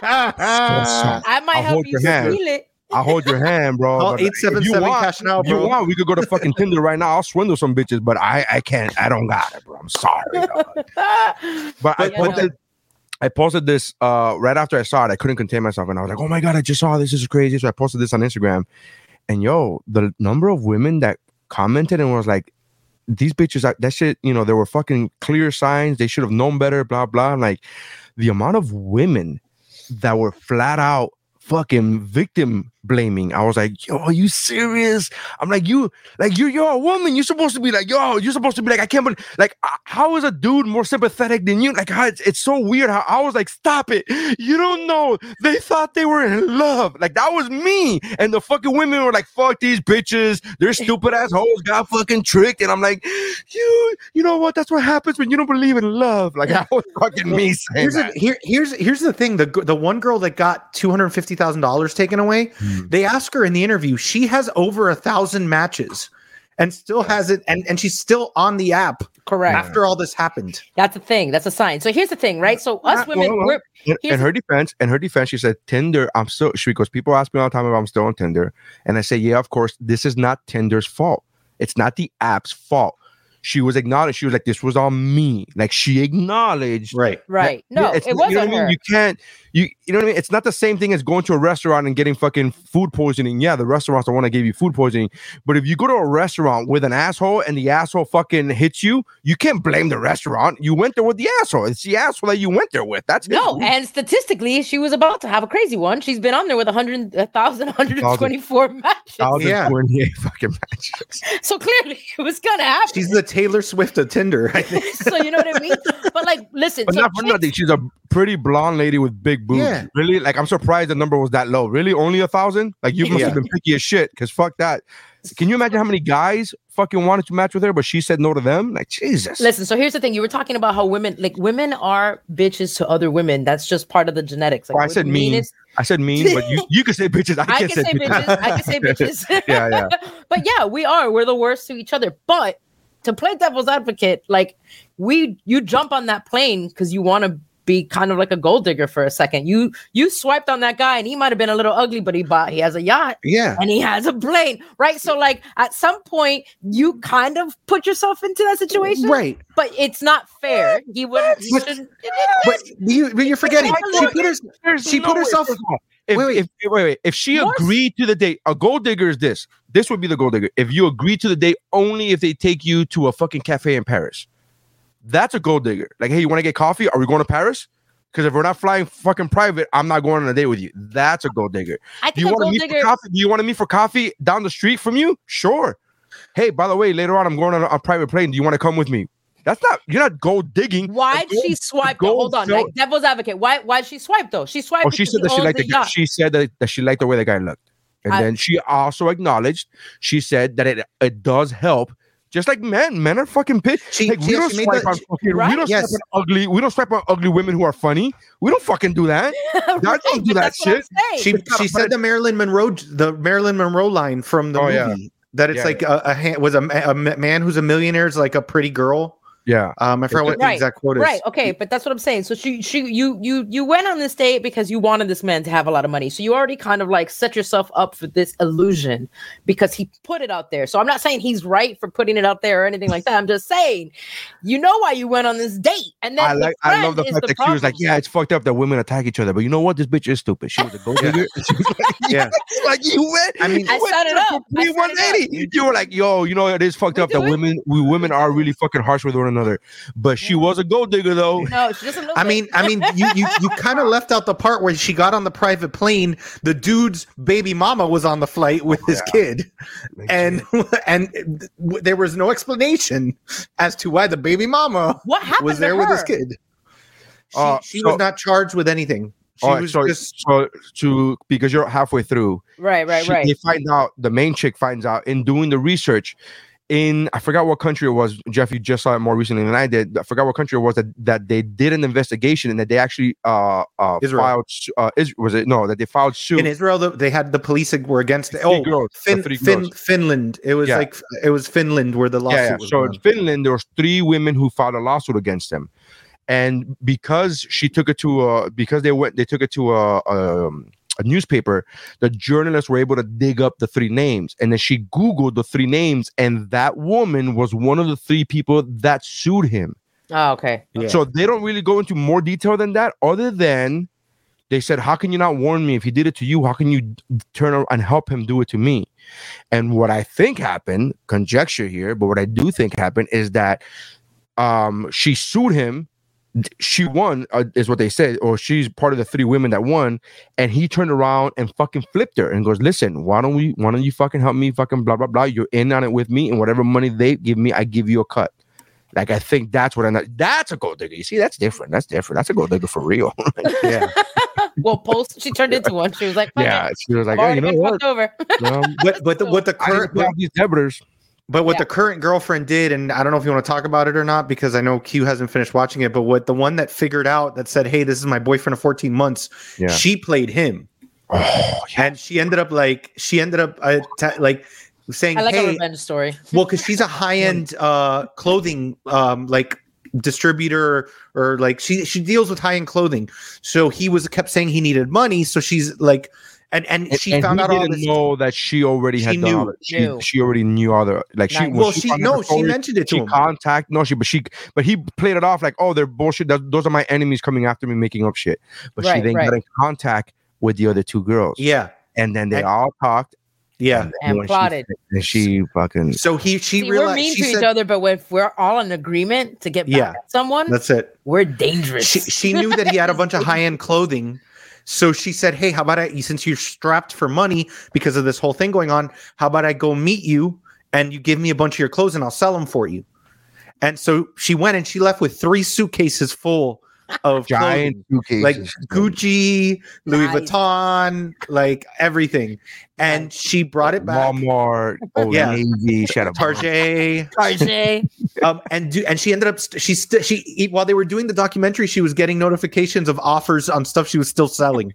might I'll help hold you your hand. feel it. I'll hold your hand, bro. Call but if you 877 want- cash now, if you bro. want, we could go to fucking Tinder right now. I'll swindle some bitches, but I, I can't. I don't got it, bro. I'm sorry. dog. But I But, you know- posted, I posted this uh, right after I saw it. I couldn't contain myself, and I was like, "Oh my god, I just saw this. This is crazy." So I posted this on Instagram, and yo, the number of women that commented and was like, "These bitches, that- shit, you know, there were fucking clear signs. They should have known better." Blah blah. Like, the amount of women that were flat out fucking victim blaming. I was like, yo, are you serious? I'm like, you, like, you, you're a woman. You're supposed to be like, yo, you're supposed to be like, I can't believe, like, uh, how is a dude more sympathetic than you? Like, how it's, it's so weird how I was like, stop it. You don't know. They thought they were in love. Like, that was me. And the fucking women were like, fuck these bitches. They're stupid ass assholes, got fucking tricked. And I'm like, you, you know what? That's what happens when you don't believe in love. Like, that was fucking me saying Here's that. the, here, here's here's the thing. The the one girl that got two hundred fifty thousand dollars taken away, Hmm. they ask her in the interview. She has over a thousand matches, and still has it, and and she's still on the app Correct. after all this happened. That's the thing. That's a sign. So here's the thing, right? So us Uh, women, well, well, we're in, in her defense, in her defense, she said Tinder. I'm still she because people ask me all the time if I'm still on Tinder, and I say, yeah, of course. This is not Tinder's fault. It's not the app's fault. She was acknowledged. She was like, this was on me. Like she acknowledged. Right. right. Yeah, No, it's- it you know what I wasn't mean? her. You can't. You you know what I mean? It's not the same thing as going to a restaurant and getting fucking food poisoning. Yeah, the restaurant's the one that gave you food poisoning. But if you go to a restaurant with an asshole and the asshole fucking hits you, you can't blame the restaurant. You went there with the asshole. It's the asshole that you went there with. That's No, fault. and statistically, she was about to have a crazy one. She's been on there with 100, 1,124 matches. Yeah. 1,028 fucking matches. So clearly, it was gonna happen. She's the Taylor Swift of Tinder. I think. so you know what I mean? But like, listen, But so not for chicks- nothing. She's a pretty blonde lady with big boobs. Yeah. Really? Like, I'm surprised the number was that low. Really? Only a thousand? Like, you must Yeah. have been picky as shit. Because fuck that. Can you imagine how many guys fucking wanted to match with her, but she said no to them? Like, Jesus. Listen, so here's the thing. You were talking about how women, like women are bitches to other women. That's just part of the genetics. Like, Oh, I said the mean. I said mean, but you, you could say bitches. I, I can't can say bitches. I can say bitches. yeah, yeah. but yeah, we are. We're the worst to each other. But to play devil's advocate, like we, you jump on that plane because you want to be kind of like a gold digger for a second. You you swiped on that guy, and he might have been a little ugly, but he bought. He has a yacht. Yeah. And he has a plane, right? So, like, at some point, you kind of put yourself into that situation, Right. But it's not fair. He wouldn't. He But- But you, but you're forgetting. She put, her, she put herself. First of all, If, Wait, wait. If, wait, wait. If she agreed to the date, a gold digger is this. This would be the gold digger. If you agree to the date only if they take you to a fucking cafe in Paris, that's a gold digger. Like, hey, you want to get coffee? Are we going to Paris? Because if we're not flying fucking private, I'm not going on a date with you. That's a gold digger. I Do think you want to meet digger. for coffee? Do you want to meet for coffee down the street from you? Sure. Hey, by the way, later on, I'm going on a, a private plane. Do you want to come with me? That's not. You're not gold digging. Why did she swipe? Though? gold Hold on, sell- like devil's advocate. Why? why did she swipe though? She swiped. Oh, she said that she liked the guy. She said that, that she liked the way the guy looked. And I- then she also acknowledged, she said that it it does help. Just like men, men are fucking pissed. She- like, she- we don't swipe the- on fucking, Right? we don't Yes. swipe on ugly, we don't swipe on ugly women who are funny. We don't fucking do that. Right, Guys don't do that that's shit. saying. She she but said the Marilyn Monroe the Marilyn Monroe line from the Oh, movie yeah. that it's Yeah, like a, a ha- was a, a man who's a millionaire is like a pretty girl. Yeah. Um, I forgot what the Right, exact quote is. Right. Okay. But that's what I'm saying. So she, she, you, you, you went on this date because you wanted this man to have a lot of money. So you already kind of like set yourself up for this illusion because he put it out there. So I'm not saying he's right for putting it out there or anything like that. I'm just saying, you know why you went on this date, and then I like I love the friend is fact that she was like. Yeah, it's fucked up that women attack each other. But you know what? This bitch is stupid. She was a gold digger. She was like, Yeah. like you went. I mean- I went set it up. I complete set it up. You were like, yo, you know, it is fucked We up that it. women, we women are really fucking harsh with one another. But she was a gold digger though. No, she's just a little. I mean, I mean, you you you kind of left out the part where she got on the private plane. The dude's baby mama was on the flight with his kid, and and there was no explanation as to why the baby mama what happened was there with his kid. She, Uh, she so- was not charged with anything. She All right, was so, just so to because you're halfway through, Right. Right. she- Right. They find out the main chick finds out in doing the research. In I forgot what country it was. Jeff, you just saw it more recently than I did. I forgot what country it was that, that they did an investigation and that they actually uh uh Israel. filed uh is, was it no that they filed suit In Israel, they had the police were against it. Three Oh, girls, fin, three fin, girls. Finland. It was Yeah. like it was Finland where the lawsuit yeah, yeah. was. So in Finland, there was three women who filed a lawsuit against them, and because she took it to uh because they went they took it to a um, a newspaper, the journalists were able to dig up the three names, and then she googled the three names, and that woman was one of the three people that sued him. Oh, okay. Yeah. So they don't really go into more detail than that, other than they said, "How can you not warn me if he did it to you? How can you turn around and help him do it to me?" And what I think happened, conjecture here, but what I do think happened is that um, she sued him. D- She won, uh, is what they said, or she's part of the three women that won. And he turned around and fucking flipped her and goes, "Listen, why don't we? Why don't you fucking help me? Fucking blah blah blah. You're in on it with me, and whatever money they give me, I give you a cut." Like I think that's what I. That's a gold digger. You see, that's different. That's different. That's a gold digger for real. yeah. Well, post she turned into one. She was like, yeah, it. she was like, I'm "Hey, you know what? over. Um, But but the, what the I need to current pay these debtors." But what Yeah. the current girlfriend did, and I don't know if you want to talk about it or not, because I know Q hasn't finished watching it. But what the one that figured out that said, "Hey, this is my boyfriend of 14 months," Yeah. she played him, Oh, yeah. and she ended up like she ended up uh, ta- like saying, I like a "Hey, revenge story. well, because she's a high end uh, clothing um, like distributor or like she she deals with high end clothing. So he was kept saying he needed money. So she's like, and and, And- she and found he out all didn't this. know that she already She had done knew. all. She, Knew. she already knew all the like she Nice. Well, she found out no, the she mentioned it to she him. contact no she but she but he played it off like oh they're bullshit Th- those are my enemies coming after me making up shit but she then right. got in contact with the other two girls Yeah, and then they And- all talked yeah. And when she- plotted. and she fucking So he she See, we're mean she to each other, but if we're all in agreement to get back Yeah. at someone, "That's it." we're dangerous. She she knew that he had a bunch of high end clothing. So she said, "Hey, how about I? Since you're strapped for money because of this whole thing going on, how about I go meet you and you give me a bunch of your clothes and I'll sell them for you?" And so she went and she left with three suitcases full of giant clothing, suitcases. like Gucci, Louis Nice. Vuitton, like everything. And she brought it back. Walmart Old Yeah. Navy she had a Target, Tarjay. um, and do, and she ended up st- she st- she while they were doing the documentary, she was getting notifications of offers on stuff she was still selling,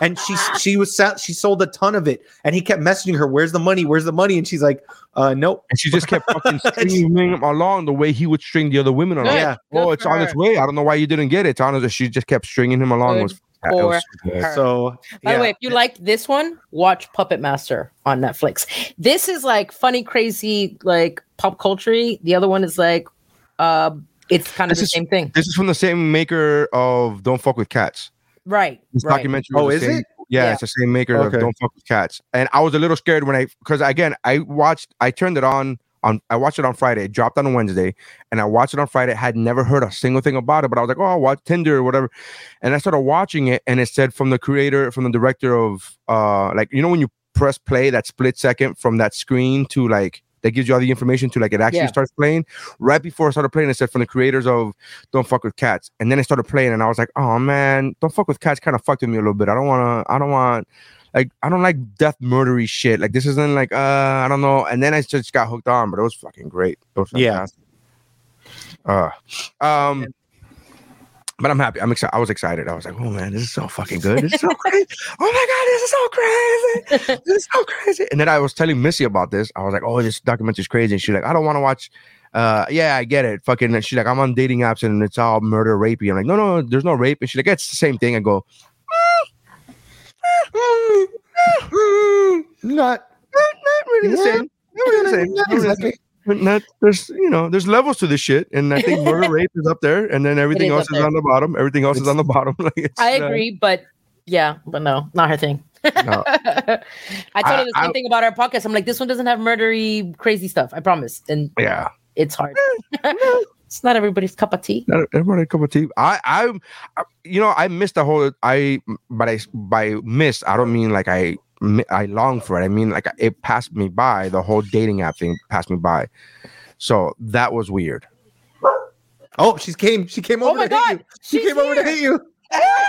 and she she was she sold a ton of it, and he kept messaging her, "Where's the money? Where's the money?" And she's like, "Uh, nope." and she just kept fucking stringing him along the way he would string the other women along. Yeah. Oh, it's for on its way. I don't know why you didn't get it. It's on its. She just kept stringing him along. It was, for her. So By yeah. the way, if you liked this one, watch Puppet Master on Netflix. This is like funny, crazy, like pop culture. The other one is like, uh, it's kind of This the is- same thing, This is from the same maker of Don't Fuck with Cats. Right? This right. documentary. Oh, is same- it? Yeah, Yeah. it's the same maker Okay. of Don't Fuck with Cats. And I was a little scared when I, because again, I watched, I turned it on on, I watched it on Friday. It dropped on Wednesday, and I watched it on Friday. Had never heard a single thing about it, but I was like, oh, I'll watch Tinder or whatever. And I started watching it, and it said from the creator, from the director of, uh, like you know when you press play, that split second from that screen to like that gives you all the information to like it actually Yeah. starts playing. Right before I started playing, it said from the creators of Don't Fuck with Cats, and then it started playing, and I was like, oh man, Don't Fuck with Cats kind of fucked with me a little bit. I don't want to. I don't want. Like I don't like death murdery shit. Like this isn't like uh I don't know. And then I just got hooked on, but it was fucking great. It was Yeah. Uh, um, but I'm happy. I'm excited. I was excited. I was like, oh man, this is so fucking good. This is so crazy. Oh my god, this is so crazy. This is so crazy. And then I was telling Missy about this. I was like, oh, this documentary is crazy. And she's like, I don't want to watch. Uh, yeah, I get it. Fucking. And she's like, I'm on dating apps and it's all murder, rapey. I'm like, no, no, there's no rape. And she's like, it's the same thing. I go, not not really the same. Not really the same. Not really the same. Not, there's you know there's levels to this shit, and I think murder rape is up there, and then everything is else is there. on the bottom. Everything else is on the bottom. Like it's, I uh, agree, but yeah, but no, not her thing. no. I told her the I- same I- thing about our podcast. I'm like, this one doesn't have murdery, crazy stuff. I promise, and Yeah, it's hard. it's not everybody's cup of tea. Not everybody a cup of tea. I, I, I- you know, I missed the whole. I, but I by missed, I don't mean like I, I long for it. I mean like it passed me by. The whole dating app thing passed me by. So that was weird. Oh, she came. She came oh over Oh my to hit God, you. She she's came over to hit you.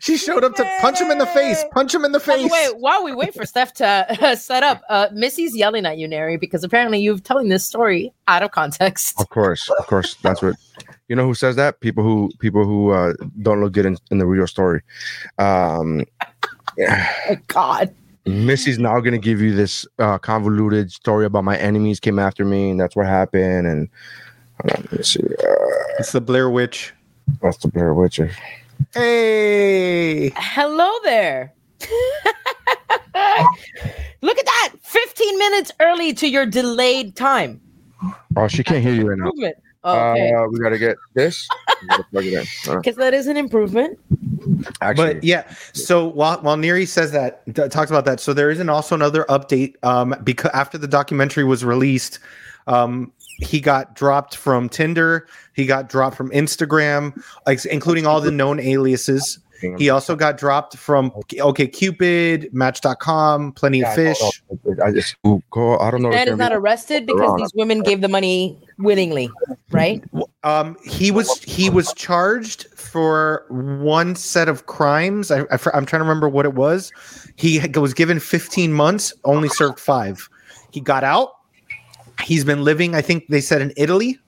She showed up to punch him in the face. Punch him in the face. Wait, while we wait for Steph to uh, set up, uh, Missy's yelling at you, Neri, because apparently you're telling this story out of context. Of course, of course. That's what you know. Who says that? People who people who uh, don't look good in, in the real story. Um, Oh, God. Missy's now gonna give you this uh, convoluted story about my enemies came after me, and that's what happened. And hold on, let me see. Uh, It's the Blair Witch. That's the Blair Witch. Hey. Hello there. Look at that. 15 minutes early to your delayed time. Oh, she can't hear you right now. Improvement. Okay. Uh, we gotta get this. We gotta plug it in. Uh, Because that is an improvement. actually, But yeah, so while while Neri says that t- talks about that, so there isn't also another update um because after the documentary was released, um he got dropped from Tinder, he got dropped from Instagram, like including all the known aliases. He also got dropped from OK Cupid, Match.com, Plenty of Fish. hold. I just ooh, go. I don't know. if And is not arrested because Wrong. these women gave the money willingly, right? Um, he was he was charged for one set of crimes. I, I, am trying to remember what it was. He was given 15 months, only served five. He got out. He's been living, I think they said in Italy.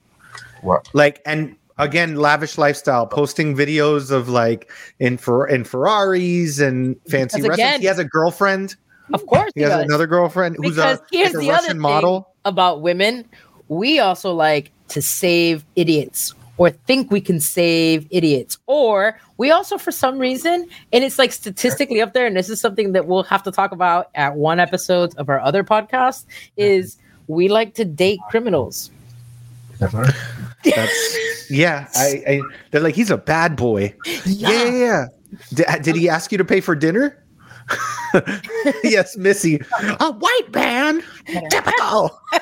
What? Like and again, lavish lifestyle, posting videos of like in for in Ferraris and fancy Because restaurants. again- he has a girlfriend. Of course He has does. another girlfriend who's because a, here's like a the Russian other thing model. about women. We also like to save idiots or think we can save idiots. Or we also, for some reason, and it's like statistically up there, and this is something that we'll have to talk about at one episode of our other podcast, mm-hmm. is we like to date criminals. That's yeah. I, I they're like he's a bad boy. Yeah, yeah. yeah. Did, did he ask you to pay for dinner? yes, Missy. A white man. Typical.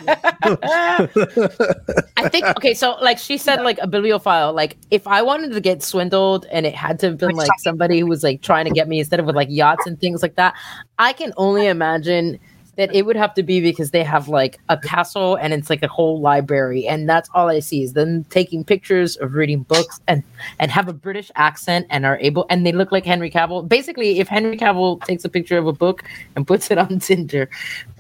I think okay, so like she said, like a bibliophile. Like if I wanted to get swindled and it had to have been like somebody who was like trying to get me instead of with like yachts and things like that, I can only imagine that it would have to be because they have like a castle and it's like a whole library, and that's all I see is them taking pictures of reading books and and have a British accent and are able and they look like Henry Cavill. Basically, if Henry Cavill takes a picture of a book and puts it on Tinder,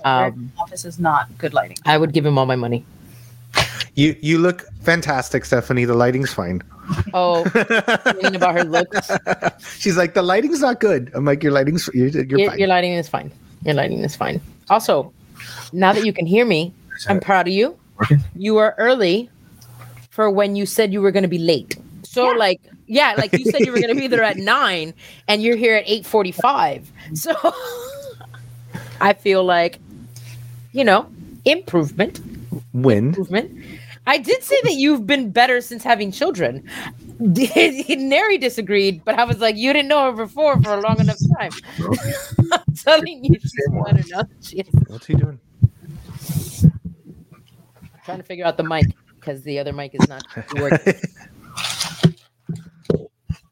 um, office is not good lighting. I would give him all my money. You you look fantastic, Stephanie. The lighting's fine. Oh, thinking about her looks. She's like, the lighting's not good. I'm like, your lighting's you're, you're Your, fine. your lighting is fine. Your lighting is fine. Also, now that you can hear me, I'm proud of you. You are early for when you said you were going to be late. So, like, yeah, like you said you were going to be there at nine, and you're here at eight forty-five. So, I feel like, you know, improvement. Win. Improvement. I did say that you've been better since having children. Neri disagreed, but I was like, you didn't know her before for a long enough time. I'm telling you, she's better now. than She. What's he doing? trying to figure out the mic because the other mic is not working.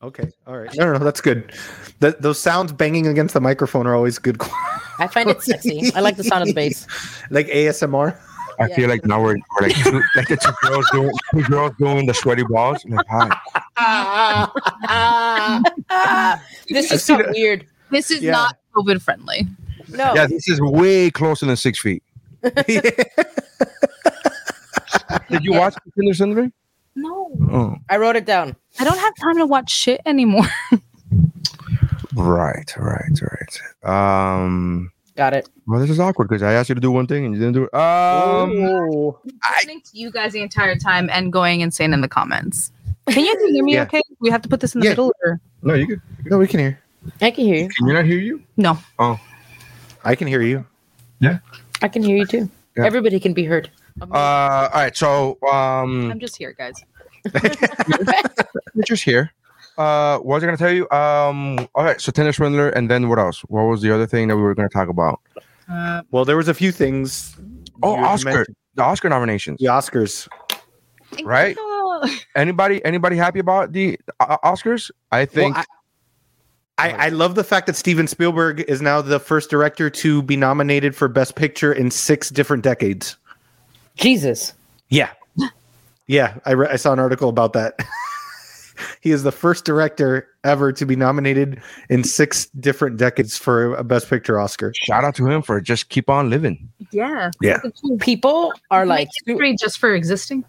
Okay. All right. No, no, no that's good. Th- those sounds banging against the microphone are always good. I find it sexy. I like the sound of the bass. like ASMR. I feel like now we're, we're like two, like the two girls doing two girls doing the sweaty balls. Like hi. this is so weird. This is Yeah. not COVID friendly. No. Yeah, this is way closer than six feet. Did you watch Tinder Sunday? No. Oh, I wrote it down. I don't have time to watch shit anymore. right, right, right. Um, Got it. well, this is awkward because I asked you to do one thing and you didn't do it. Um, listening to you guys the entire time and going insane in the comments. Can you hear me Yeah. okay? We have to put this in the Yeah. middle or no, you can. No, we can hear. I can hear you. Can you not hear you? no. Oh, I can hear you. yeah. I can hear you too. Yeah. Everybody can be heard. Uh, all right. So, um, I'm just here, guys. you're just here. Uh, what was I gonna tell you? Um, all right. So, Tinder Swindler, and then what else? What was the other thing that we were gonna talk about? Uh, Well, there was a few things. Oh, Oscar, mentioned- the Oscar nominations. The Oscars. Right? Anybody, anybody happy about the uh, Oscars? I think. Well, I, I, I love the fact that Steven Spielberg is now the first director to be nominated for Best Picture in six different decades. Jesus. Yeah. Yeah, I, re- I saw an article about that. He is the first director ever to be nominated in six different decades for a Best Picture Oscar. Shout out to him for just keep on living. Yeah. Yeah. People are like history just for existing.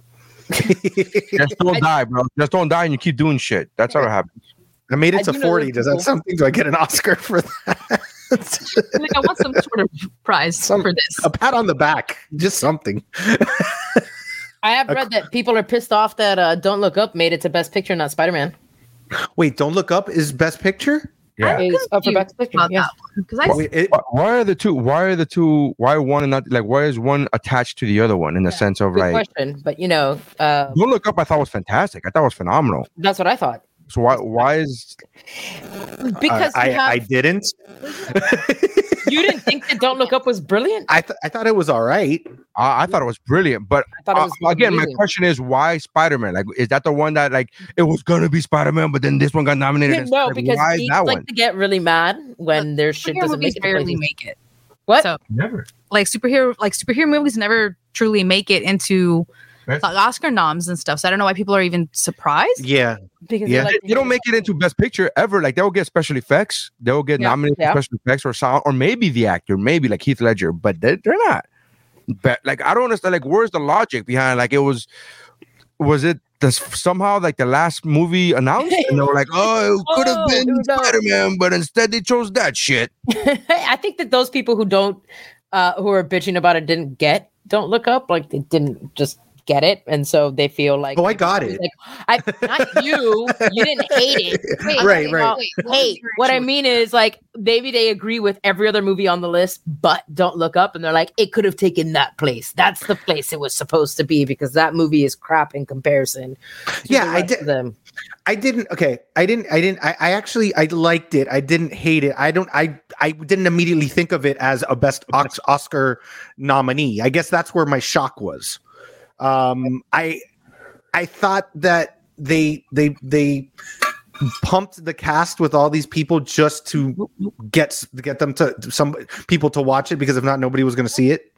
Just don't die, bro. Just don't die and you keep doing shit. That's how it happens. I made it I to do 40. Does that something? Do I get an Oscar for that? like I want some sort of prize Some- for this. a pat on the back. Just something. I have read that people are pissed off that uh, Don't Look Up made it to Best Picture, not Spider Man. Wait, Don't Look Up is Best Picture? Yeah. Is up for Best Picture. Yeah. because I Wait, it- Why- Why are the two? Why are the two? Why one and not like? Why is one attached to the other one in the sense of Good like? question, but you know, uh, Don't look up. I thought was fantastic. I thought was phenomenal. that's what I thought. So why? Why is? Because I, you, I, I didn't. you didn't think that Don't Look Up was brilliant. I, th- I thought it was all right. I, I thought it was brilliant, but I thought it uh, was again, my question is why Spider Man? Like, is that the one that like it was gonna be Spider Man, but then this one got nominated? as no, Spider-Man? because why that like one? to get really mad when their shit doesn't make it. to rarely make it. What? So Never. like superhero like superhero movies never truly make it into Right. like, Oscar noms and stuff. So I don't know why people are even surprised. Yeah. because Yeah. they're like, They, they don't make it into Best Picture ever. Like they'll get special effects. They'll get Yeah. nominated Yeah. for special effects or sound, or maybe the actor, maybe like Heath Ledger, but they, they're not. But like I don't understand. Like where's the logic behind? Like it was, was it the, somehow like the last movie announced? And they were like, oh, it could have Oh, been no. Spider Man, but instead they chose that shit. I think that those people who don't, uh, who are bitching about it, didn't get. Don't look up. Like they didn't just get it, and so they feel like. Oh, I got it. Like, I not you. You didn't hate it. Wait, Right, wait, right. wait, what was Hate. your What I mean is like maybe they agree with every other movie on the list, but don't look up, and they're like, it could have taken that place. That's the place it was supposed to be because that movie is crap in comparison. Yeah, I did- of Them. I didn't. Okay, I didn't. I didn't. I, I actually I liked it. I didn't hate it. I don't. I I didn't immediately think of it as a best Oscar nominee. I guess that's where my shock was. Um, I I thought that they they they pumped the cast with all these people just to get get them to some people to watch it because if not, nobody was going to see it.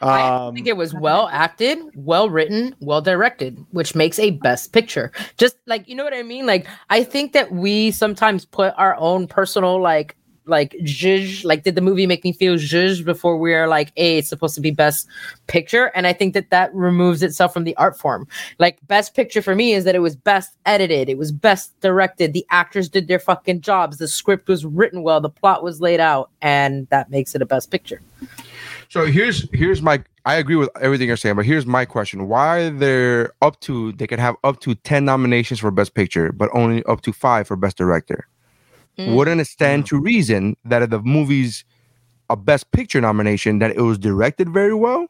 I Um, think it was well acted, well written, well directed, which makes a best picture. Just like you know what I mean? Like I think that we sometimes put our own personal like like zhuzh, like did the movie make me feel zhuzh before we are like, hey, it's supposed to be best picture, and I think that that removes itself from the art form. Like best picture for me is that it was best edited, it was best directed, the actors did their fucking jobs, the script was written well, the plot was laid out, and that makes it a best picture. So here's here's my I agree with everything you're saying, but here's my question: Why they're up to they can have up to ten nominations for Best Picture, but only up to five for Best Director? Mm. Wouldn't it stand to reason that if the movie's a Best Picture nomination, that it was directed very well?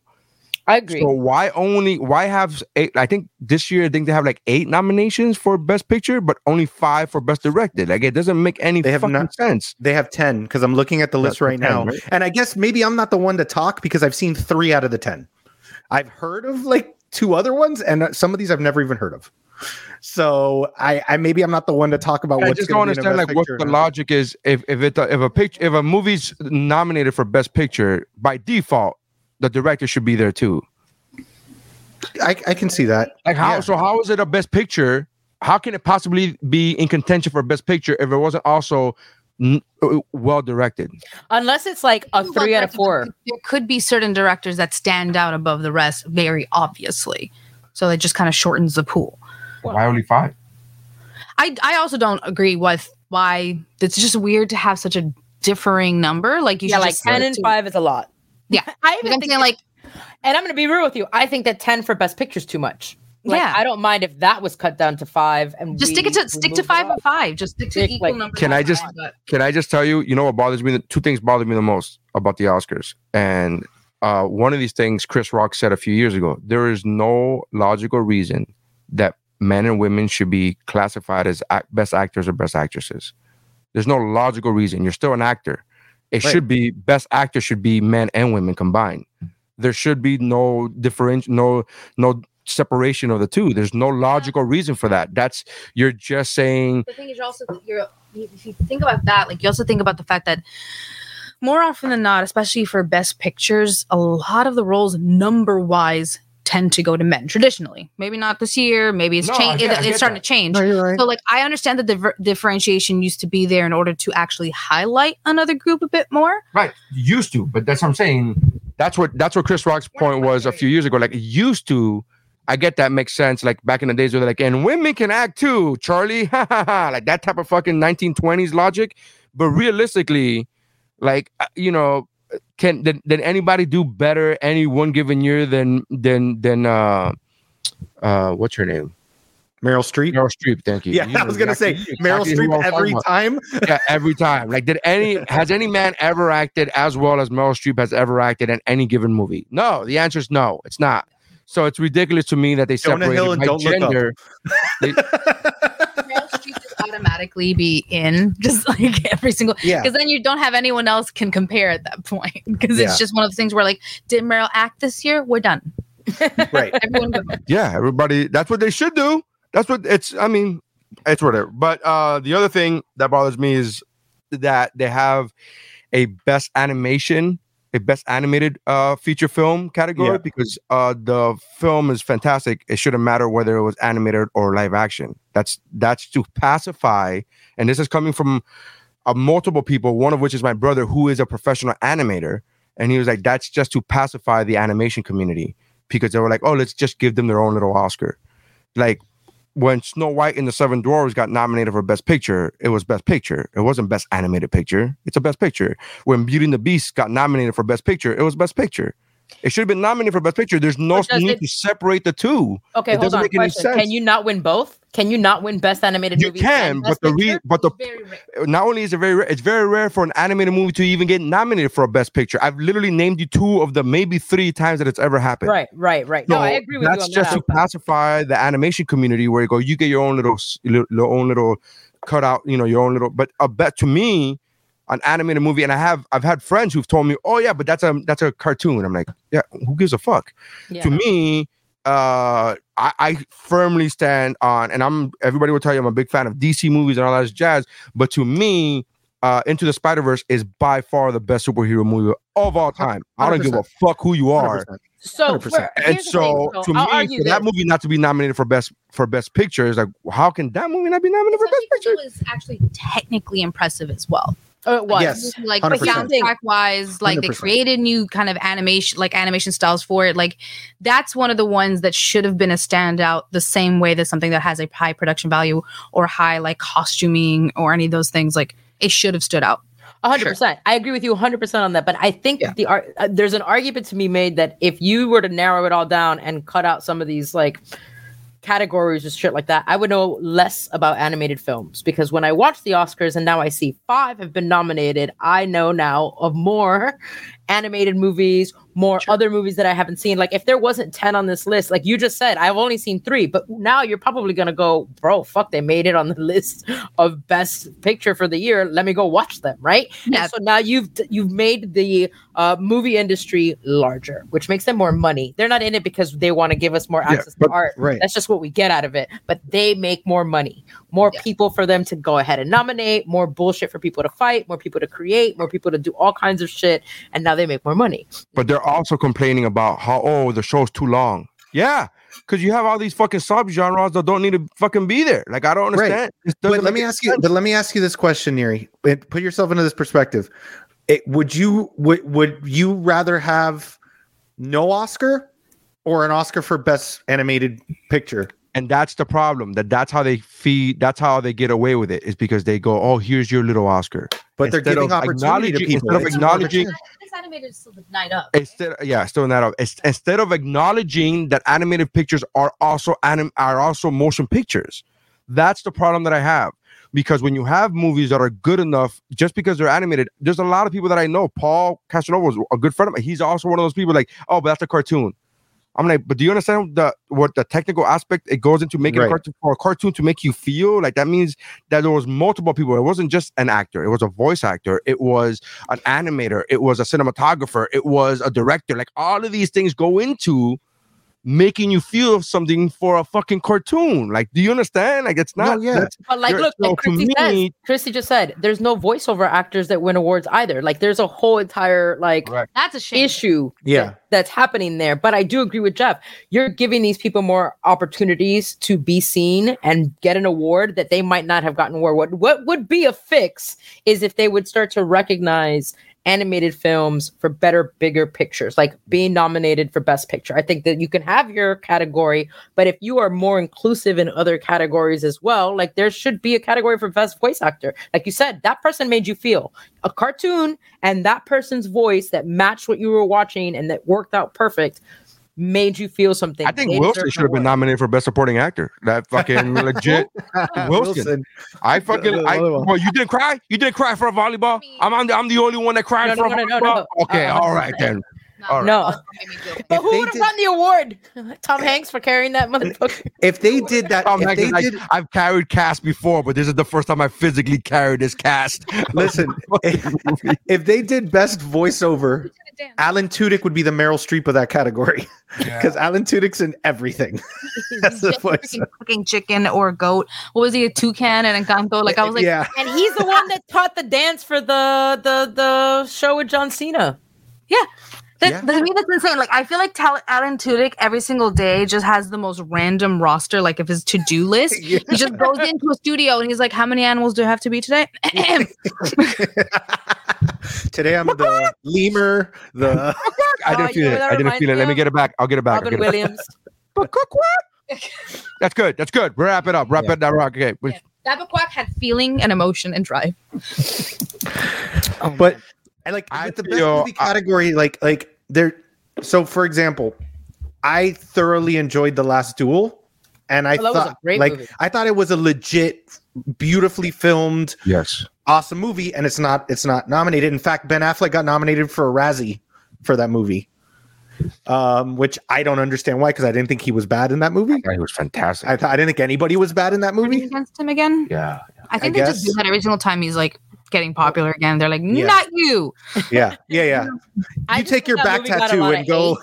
I agree. So why only why have eight? I think this year I think they have like eight nominations for Best Picture, but only five for Best Directed. Like it doesn't make any They have fucking not- sense. They have 10 because I'm looking at the list That's right 10, now. right? And I guess maybe I'm not the one to talk because I've seen three out of the 10. I've heard of like two other ones, and uh, some of these I've never even heard of. So I, I maybe I'm not the one to talk about I what's just don't be in a understand like what the logic is if if it if a picture if a movie's nominated for best picture by default the director should be there too I, I can see that. like how Yeah. so how is it a best picture how can it possibly be in contention for best picture if it wasn't also n- uh, well directed Unless it's like a three out of four. There could be certain directors that stand out above the rest, very obviously. So it just kind of shortens the pool. Why only five I I also don't agree with why it's just weird to have such a differing number. Like you Yeah, should like just ten and to- five is a lot. Yeah, I Like, even I'm think saying that- like and I'm gonna be real with you. I think that ten for best picture is too much. Like, Yeah. I don't mind if that was cut down to five and just we- stick it to stick to five and five. Just stick to equal like- numbers. Can I just- that, but- can i just tell you you know what bothers me the two things bother me the most about the oscars and uh, one of these things chris rock said a few years ago there is no logical reason that men and women should be classified as act- best actors or best actresses. There's no logical reason. You're still an actor. It Right. should be best actor should be men and women combined. Mm. There should be no different no no separation of the two. There's no logical reason for that. That's you're just saying the thing is, you also you're if you think about that, like you also think about the fact that more often than not, especially for best pictures, a lot of the roles number wise tend to go to men traditionally. Maybe not this year. Maybe it's No, I changed. get- It, it's starting that. to change. No, right. So, like, I understand that the ver- differentiation used to be there in order to actually highlight another group a bit more. Right, used to, but that's what I'm saying. That's what that's what Chris Rock's point was a few years ago. Like used to, I get that makes sense. Like back in the days where they're like, and women can act too, Charlie, like that type of fucking 1920s logic. But realistically, like uh, you know, can did, did anybody do better any one given year than than than uh uh what's her name? Meryl Streep. Meryl Streep, thank you. Yeah, You I was gonna say Meryl exactly Streep every time. yeah, every time. Like, did any has any man ever acted as well as Meryl Streep has ever acted in any given movie? No. The answer is no. It's not. So it's ridiculous to me that they Jonah separated Hill and by Don't Look Up. gender. They- Meryl Streep just automatically be in, just like every single. Yeah. Because then you don't have anyone else can compare at that point. Because Yeah. it's just one of the things where, like, did Meryl act this year? We're done. Right. Everyone go. yeah, everybody. That's what they should do. That's what it's. I mean, it's whatever. But uh the other thing that bothers me is that they have a best animation, a best animated uh feature film category Yeah. because uh the film is fantastic. It shouldn't matter whether it was animated or live action. That's that's to pacify, and this is coming from uh, multiple people. One of which is my brother, who is a professional animator, and he was like, "That's just to pacify the animation community." because they were like, oh, let's just give them their own little Oscar. Like when Snow White and the Seven Dwarfs got nominated for Best Picture, it was Best Picture. It wasn't Best Animated Picture. It's a Best Picture. When Beauty and the Beast got nominated for Best Picture, it was Best Picture. It should have been nominated for Best Picture. There's no need it- to separate the two. Okay, It hold doesn't on. make any Question. sense. Can you not win both? Can you not win best animated You movie? can, but the re- but the not only is it very rare, it's very rare for an animated movie to even get nominated for a Best Picture. I've literally named you two of the maybe three times that it's ever happened. Right, right, right. No, I agree with that's you on just that. to pacify the animation community where you go, you get your own little, little, your own little cutout, you know, your own little. But a bet to me, an animated movie, and I have I've had friends who've told me, oh yeah, but that's a that's a cartoon. I'm like, yeah, who gives a fuck? Yeah. To me, uh, I, I firmly stand on, and I'm everybody will tell you I'm a big fan of DC movies and all that jazz. But to me, uh, Into the Spider Verse is by far the best superhero movie of all time. I don't give a fuck who you are. 100%. So, 100%. for, And here's the so, thing. to I'll me, for that this. movie not to be nominated for best for best picture is like, how can that movie not be nominated for best picture? It was actually technically impressive as well. Oh, it was. Yes. like 100%. soundtrack wise like they 100%. created new kind of animation like animation styles for it like that's one of the ones that should have been a standout the same way that something that has a high production value or high like costuming or any of those things like it should have stood out hundred percent. I agree with you hundred percent on that. But I think Yeah. the ar- uh, there's an argument to be made that if you were to narrow it all down and cut out some of these like categories or shit like that, I would know less about animated films. Because when I watch the Oscars and now I see five have been nominated, I know now of more animated movies, more other movies that I haven't seen. Like if there wasn't 10 on this list, like you just said, I've only seen three, but now you're probably gonna go, bro, fuck, they made it on the list of best picture for the year. Let me go watch them, right? Yeah. And so now you've you've made the uh, movie industry larger, which makes them more money. They're not in it because they want to give us more Yeah, access but- to art. right. That's just what we get out of it. But they make more money, more Yeah. people for them to go ahead and nominate, more bullshit for people to fight, more people to create, more people to do all kinds of shit, and now they make more money. But they're also complaining about how oh the show's too long. Yeah, because you have all these fucking subgenres that don't need to fucking be there. Like I don't understand. This But let me any ask you. But let me ask you this question, Neri. Put yourself into this perspective. It, would you would would you rather have no Oscar or an Oscar for best animated picture? and that's the problem. That that's how they feed. That's how they get away with it. Is because they go, oh, here's your little Oscar. But they're giving of opportunity to acknowledging- people. Instead of It's more of a acknowledging, chance. this animated is still night up instead yeah still in that up Ins- instead of acknowledging that animated pictures are also anim are also motion pictures. That's the problem that i have. Because when you have movies that are good enough just because they're animated there's a lot of people that i know. Paul casanova was a good friend of mine. He's also one of those people like oh but that's a cartoon i'm like but do you understand the what the technical aspect it goes into making a cartoon for a cartoon to make you feel? Like that means that there was multiple people. It wasn't just an actor. It was a voice actor. It was an animator, it was a cinematographer, it was a director. Like all of these things go into making you feel something for a fucking cartoon. Like, do you understand? Like, it's not. No, yeah. But like, look, so like to Christy says, me- Christy just said, there's no voiceover actors that win awards either. Like, there's a whole entire like That's a shame. issue Yeah. that- that's happening there. But I do agree with Jeff. You're giving these people more opportunities to be seen and get an award that they might not have gotten award. What what would be a fix is if they would start to recognize animated films for better, bigger pictures, like being nominated for Best Picture. I think that you can have your category, but if you are more inclusive in other categories as well, like there should be a category for Best Voice Actor. Like you said, that person made you feel a cartoon and that person's voice that matched what you were watching and that worked out perfect made you feel something. I think Wilson should have been nominated for best supporting actor. That fucking legit Wilson. I fucking I well, you didn't cry? You didn't cry for a volleyball? I'm I'm the, I'm the only one that cried No, for no, a no, no, volleyball. no. Okay, Uh, all right then. All right. No. But who would have did- gotten the award? Tom Hanks for carrying that motherfucker. If they did that, Tom if Hanks they is like, did, I've carried cast before, but this is the first time I physically carried this cast. listen, if, if they did best voiceover, Alan Tudyk would be the Meryl Streep of that category because Alan Tudyk's in everything. That's the Just voice. freaking cooking chicken or goat. What was he? A toucan and Encanto? Like I was like, yeah, And he's the one that taught the dance for the the the show with John Cena. yeah. That, Yeah. that- to me, that's insane. Like, I feel like Tal- Alan Tudyk every single day just has the most random roster, like of his to do list. He just goes into a studio and he's like, "How many animals do I have to be today?" today I'm the lemur. The oh I Oh, didn't you feel it. I didn't feel it. Let me get it back. I'll get it back. Robin get it back. Williams. That's good. That's good. Wrap it up. Wrap it that rock. Okay. Yeah. Quack had feeling and emotion and drive. but I like I with the best movie category, like like there. So, for example, I thoroughly enjoyed the Last Duel, and I Oh, that was a thought great like movie. I thought it was a legit, beautifully filmed, Yes. awesome movie, and it's not it's not nominated. In fact, Ben Affleck got nominated for a Razzie for that movie, um, which I don't understand why because I didn't think he was bad in that movie. He was fantastic. I, th- I didn't think anybody was bad in that movie. against him again. yeah. I think I they just do that every single time he's like getting popular again. They're like, Yeah. "Not you." Yeah, yeah, yeah. I you just take your back movie got a tattoo and go.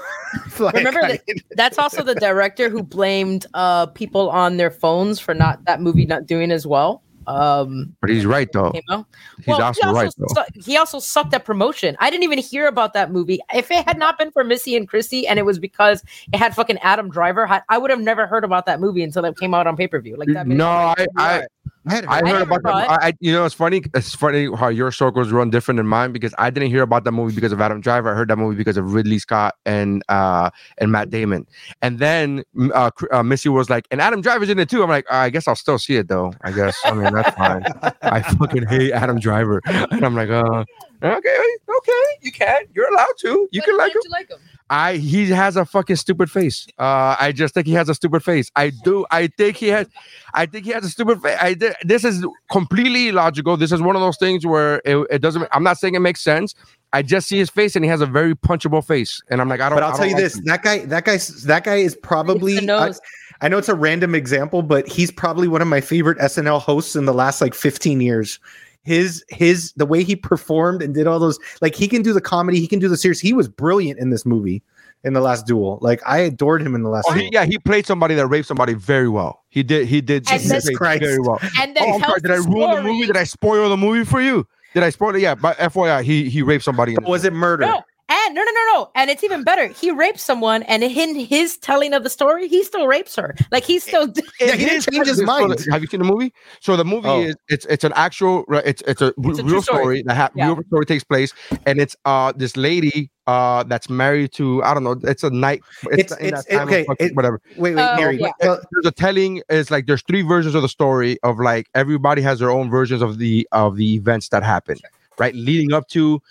fly Remember kite. that that's also the director who blamed uh people on their phones for not that movie not doing as well. Um But he's right though. came out. He's Well, also, right though. su- he also sucked at promotion. I didn't even hear about that movie. If it had not been for Missy and Christy, and it was because it had fucking Adam Driver, I, I would have never heard about that movie until it came out on pay per view. Like that. No, I, I, I had I I heard never about that. I, I- you know, it's funny. It's funny how your circles run different than mine because I didn't hear about that movie because of Adam Driver. I heard that movie because of Ridley Scott and uh and Matt Damon. And then uh, uh Missy was like, and Adam Driver's in it too. I'm like, I guess I'll still see it though. I guess. I mean, that's fine. I fucking hate Adam Driver, and I'm like, uh, okay, okay, you can. You're allowed to. You can like him. you like him? I he has a fucking stupid face. Uh, I just think he has a stupid face. I do. I think he has. I think he has a stupid face. I did. This is completely illogical. This is one of those things where it, it doesn't. I'm not saying it makes sense. I just see his face and he has a very punchable face, and I'm like, I don't. But I'll tell don't you like this: him. that guy, that guy, that guy is probably. the I know it's a random example, but he's probably one of my favorite SNL hosts in the last like 15 years. His his the way he performed and did all those like he can do the comedy, he can do the serious. He was brilliant in this movie in the last duel. Like I adored him in the last. Oh, he, yeah, he played somebody that raped somebody very well. He did. He did. And he Jesus Christ. very well. and then Oh, sorry. Did I the ruin the movie? Did I spoil the movie for you? Did I spoil it? Yeah, but FYI, he he raped somebody. In was it murder? No, and no, no, no, no. And it's even better. He rapes someone, and in his telling of the story, he still rapes her. Like he's still. Yeah, he didn't change his mind. Have you seen the movie? So the movie Oh. is it's it's an actual it's it's a, r- It's a real story. story that ha- Yeah. real story takes place, and it's uh this lady uh that's married to I don't know it's a knight It's- in it's- that time of okay, fucking- it- whatever. Wait, wait, Oh, Gary. yeah. Well, There's a telling is like there's three versions of the story of like everybody has their own versions of the of the events that happen, right? Leading up to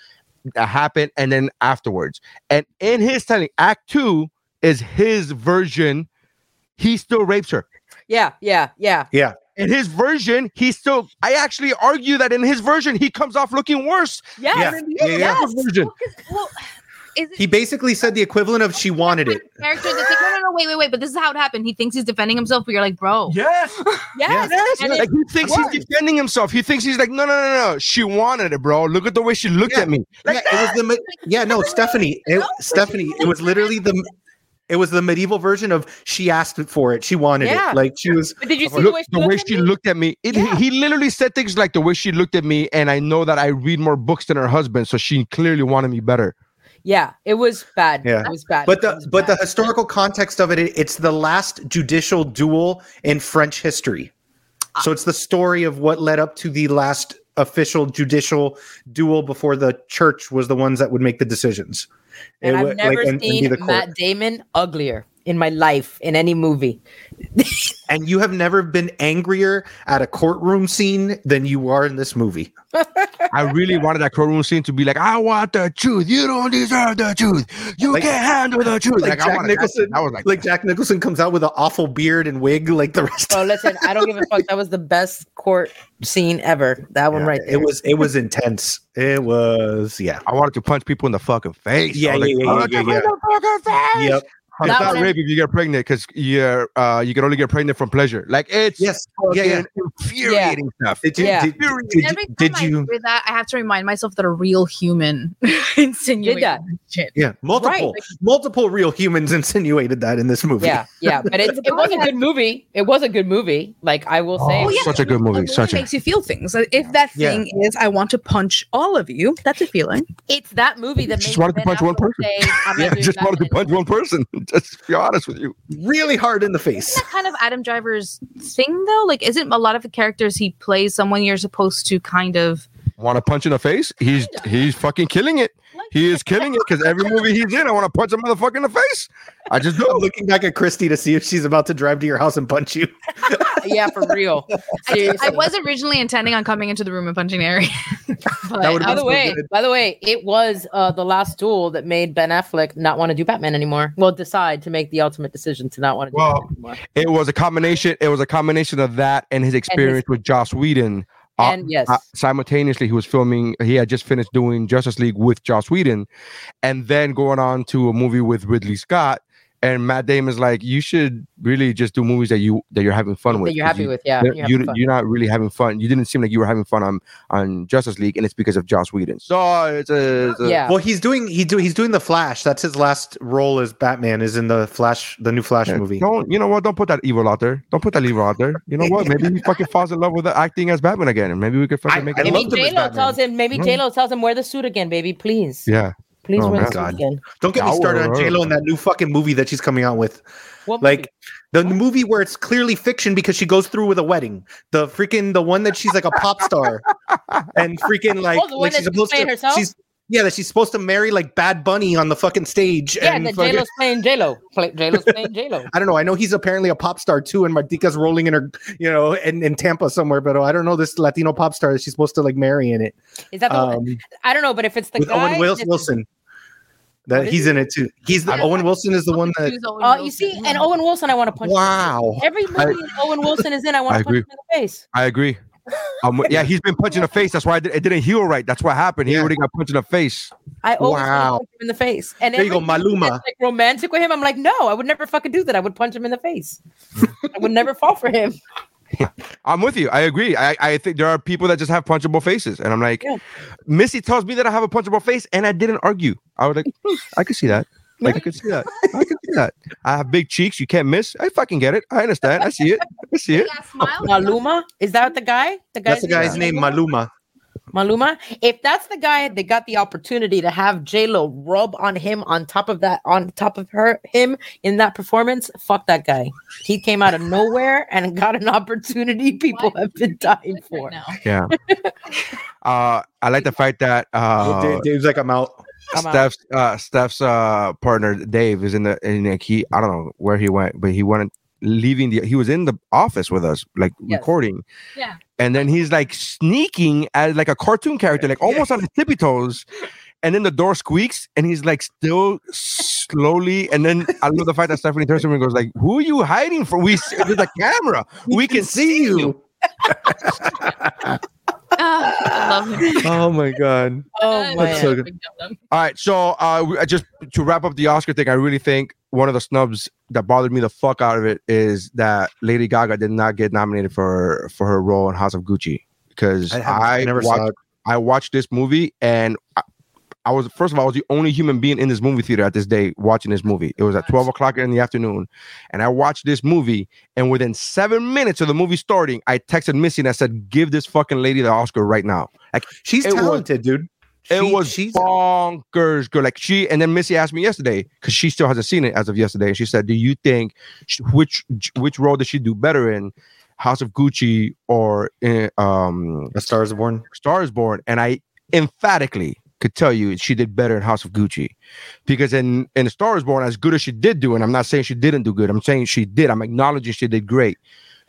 that happened and then afterwards. And in his telling, act two is his version. He still rapes her. Yeah, yeah, yeah. Yeah. In his version, he still. I actually argue that in his version, he comes off looking worse. Yes. Yeah. than in the Yeah, other yeah. guy's version. Well, is it he basically said the equivalent of she wanted it. character that's like, no, no, no, wait, wait, wait, but this is how it happened. He thinks he's defending himself, but you're like, bro, Yes. Yes. Yes. And it- like he thinks he's defending himself. He thinks he's like, no, no, no, no. She wanted it, bro. Look at the way she looked Yeah. at me. Like yeah, it was the ma- yeah, no, Stephanie, it, Stephanie, it was literally the It was the medieval version of she asked for it, she wanted Yeah. it. Like she was. But did you see Look, the way she the looked way at she me? looked at me, it, Yeah. he literally said things like the way she looked at me, and I know that I read more books than her husband, so she clearly wanted me better. Yeah, it was bad. Yeah. it was bad. But the but the historical context of it, it, it's the last judicial duel in French history. So it's the story of what led up to the last official judicial duel before the church was the ones that would make the decisions. and It I've never like, and- and seen. Matt Damon uglier in my life in any movie. And you have never been angrier at a courtroom scene than you are in this movie. I really wanted that courtroom scene to be like, "I want the truth. You don't deserve the truth. You Like- can't handle the truth." Like, Like, Jack wanted that Nicholson. I was like, like Jack Nicholson comes out with an awful beard and wig, like the rest. Oh, listen, I don't give a fuck. That was the best court scene ever. That one right there. It was it was intense. It was yeah. I wanted to punch people in the fucking face. Yeah, I yeah, like, yeah, "Punch yeah, yeah, in the fucking face." Yep. It's not rape if you get pregnant because you're uh you can only get pregnant from pleasure. Like it's Yes. Yeah, yeah. fucking infuriating stuff. Did you Yeah. did, Infuriating. did, Every you- time did I hear that, I have to remind myself that a real human insinuated that. shit. yeah multiple multiple real humans insinuated that in this movie. yeah, yeah, but it, it was a good movie. It was a good movie. Like I will say, Oh, yeah. Such a good movie. It Such a makes you feel things. If that Yeah. thing is, I want to punch all of you. That's a feeling. it's that movie that Just made wanted to punch one person. say, I'm yeah, just wanted to punch one person. Just to be honest with you. really hard in the face. Isn't that kind of Adam Driver's thing, though? Like, isn't a lot of the characters he plays someone you're supposed to kind of Want to punch in the face? He's he's fucking killing it. He is killing it because every movie he's in, I want to punch a motherfucker in the face. I just I'm looking back at Christy to see if she's about to drive to your house and punch you. yeah, for real. I, I was originally intending on coming into the room and punching Harry. but By the way, good. by the way, it was uh, the last duel that made Ben Affleck not want to do Batman anymore. Well, decide to make the ultimate decision to not want to do Well, Batman anymore. It was a combination. It was a combination of that and his experience with Joss Whedon. Uh, And yes, uh, simultaneously, he was filming. He had just finished doing Justice League with Joss Whedon, and then going on to a movie with Ridley Scott. And Matt Damon's like, you should really just do movies that you that you're having fun with. that you're happy you, with, yeah. you're, you're you, fun. you're not really having fun. You didn't seem like you were having fun on on Justice League, and it's because of Joss Whedon. So it's a, it's a yeah. Well, he's doing he do he's doing the Flash. That's his last role as Batman. Is in the Flash, the new Flash Yeah, movie. Don't you know what? Don't put that evil out there. Don't put that evil out there. You know what? Maybe he fucking falls in love with the acting as Batman again, and maybe we could fucking I- make I it. maybe loved J Lo Batman. tells him. Maybe Mm. J Lo tells him wear the suit again, baby. Please, Yeah. Please Oh, wear my God. again. Don't get me started on J Lo and that new fucking movie that she's coming out with. What Like the movie where it's clearly fiction because she goes through with a wedding. The freaking the one that she's like a pop star and freaking oh, like, Oh, the one like that she's she's supposed playing to. herself? She's yeah, that she's supposed to marry like Bad Bunny on the fucking stage. yeah, and that fucking- J Lo's playing J Lo. J Lo's playing J Lo. I don't know. I know he's apparently a pop star too, and Martika's rolling in her, you know, in, in Tampa somewhere. But I don't know this Latino pop star that she's supposed to like marry in it. Is that the? Um, I don't know, but if it's the with guy, Owen Wilson, that's- Wilson. That What is he's in it too. He's the Owen Wilson is the one that. Uh, you see, and Owen Wilson, I want to punch. him. Wow. Every movie I- Owen Wilson is in, I want to punch him in the face. I agree. Um, yeah, he's been punched in the face. That's why it, did, it didn't heal right. That's what happened. He Yeah. already got punched in the face. I always Wow. wow. punch him in the face. And There you go, Maluma. Like romantic with him, I'm like, no, I would never fucking do that. I would punch him in the face. I would never fall for him. I'm with you. I agree. I, I think there are people that just have punchable faces, and I'm like, Yeah. Missy tells me that I have a punchable face, and I didn't argue. I was like, I could see that. Like I could see that. I could see that. I have big cheeks. You can't miss. I fucking get it. I understand. I see it. I see it. Maluma, is that the guy? The That's the guy's name, Maluma. Maluma. If that's the guy that got the opportunity to have J Lo rub on him on top of that, on top of her, him in that performance, fuck that guy. He came out of nowhere and got an opportunity people have been dying for. Yeah. uh, I like the fact that uh, Dave- Dave's like, I'm out. I'm. Steph's uh, Steph's uh, partner Dave is in the in like he I don't know where he went, but he went leaving the he was in the office with us like Yes. recording, Yeah. and then he's like sneaking as like a cartoon character, like almost on his tippy toes. And then the door squeaks, and he's like still slowly. And then I love the fact that Stephanie turns to me and goes like, "Who are you hiding from? We see, there's a camera. We can see you." I love him. Oh my god. Oh That's so good. All right, so uh, I just to wrap up the Oscar thing, I really think one of the snubs that bothered me the fuck out of it is that Lady Gaga did not get nominated for for her role in House of Gucci because I I, I never saw watched it. I watched this movie and I, was first of all, I was the only human being in this movie theater at this day watching this movie. It was at 12 o'clock in the afternoon, and I watched this movie. And within seven minutes of the movie starting, I texted Missy and I said, "Give this fucking lady the Oscar right now." Like she's it was- talented, dude. it She- was she's bonkers good. Like she, and then Missy asked me yesterday because she still hasn't seen it as of yesterday. And She said, "Do you think which which role did she do better in, House of Gucci or in, um A Star is Born. Star is Born?" And I emphatically could tell you she did better in House of Gucci because in in Star is Born, as good as she did do, and I'm not saying she didn't do good. I'm saying she did. I'm acknowledging she did great.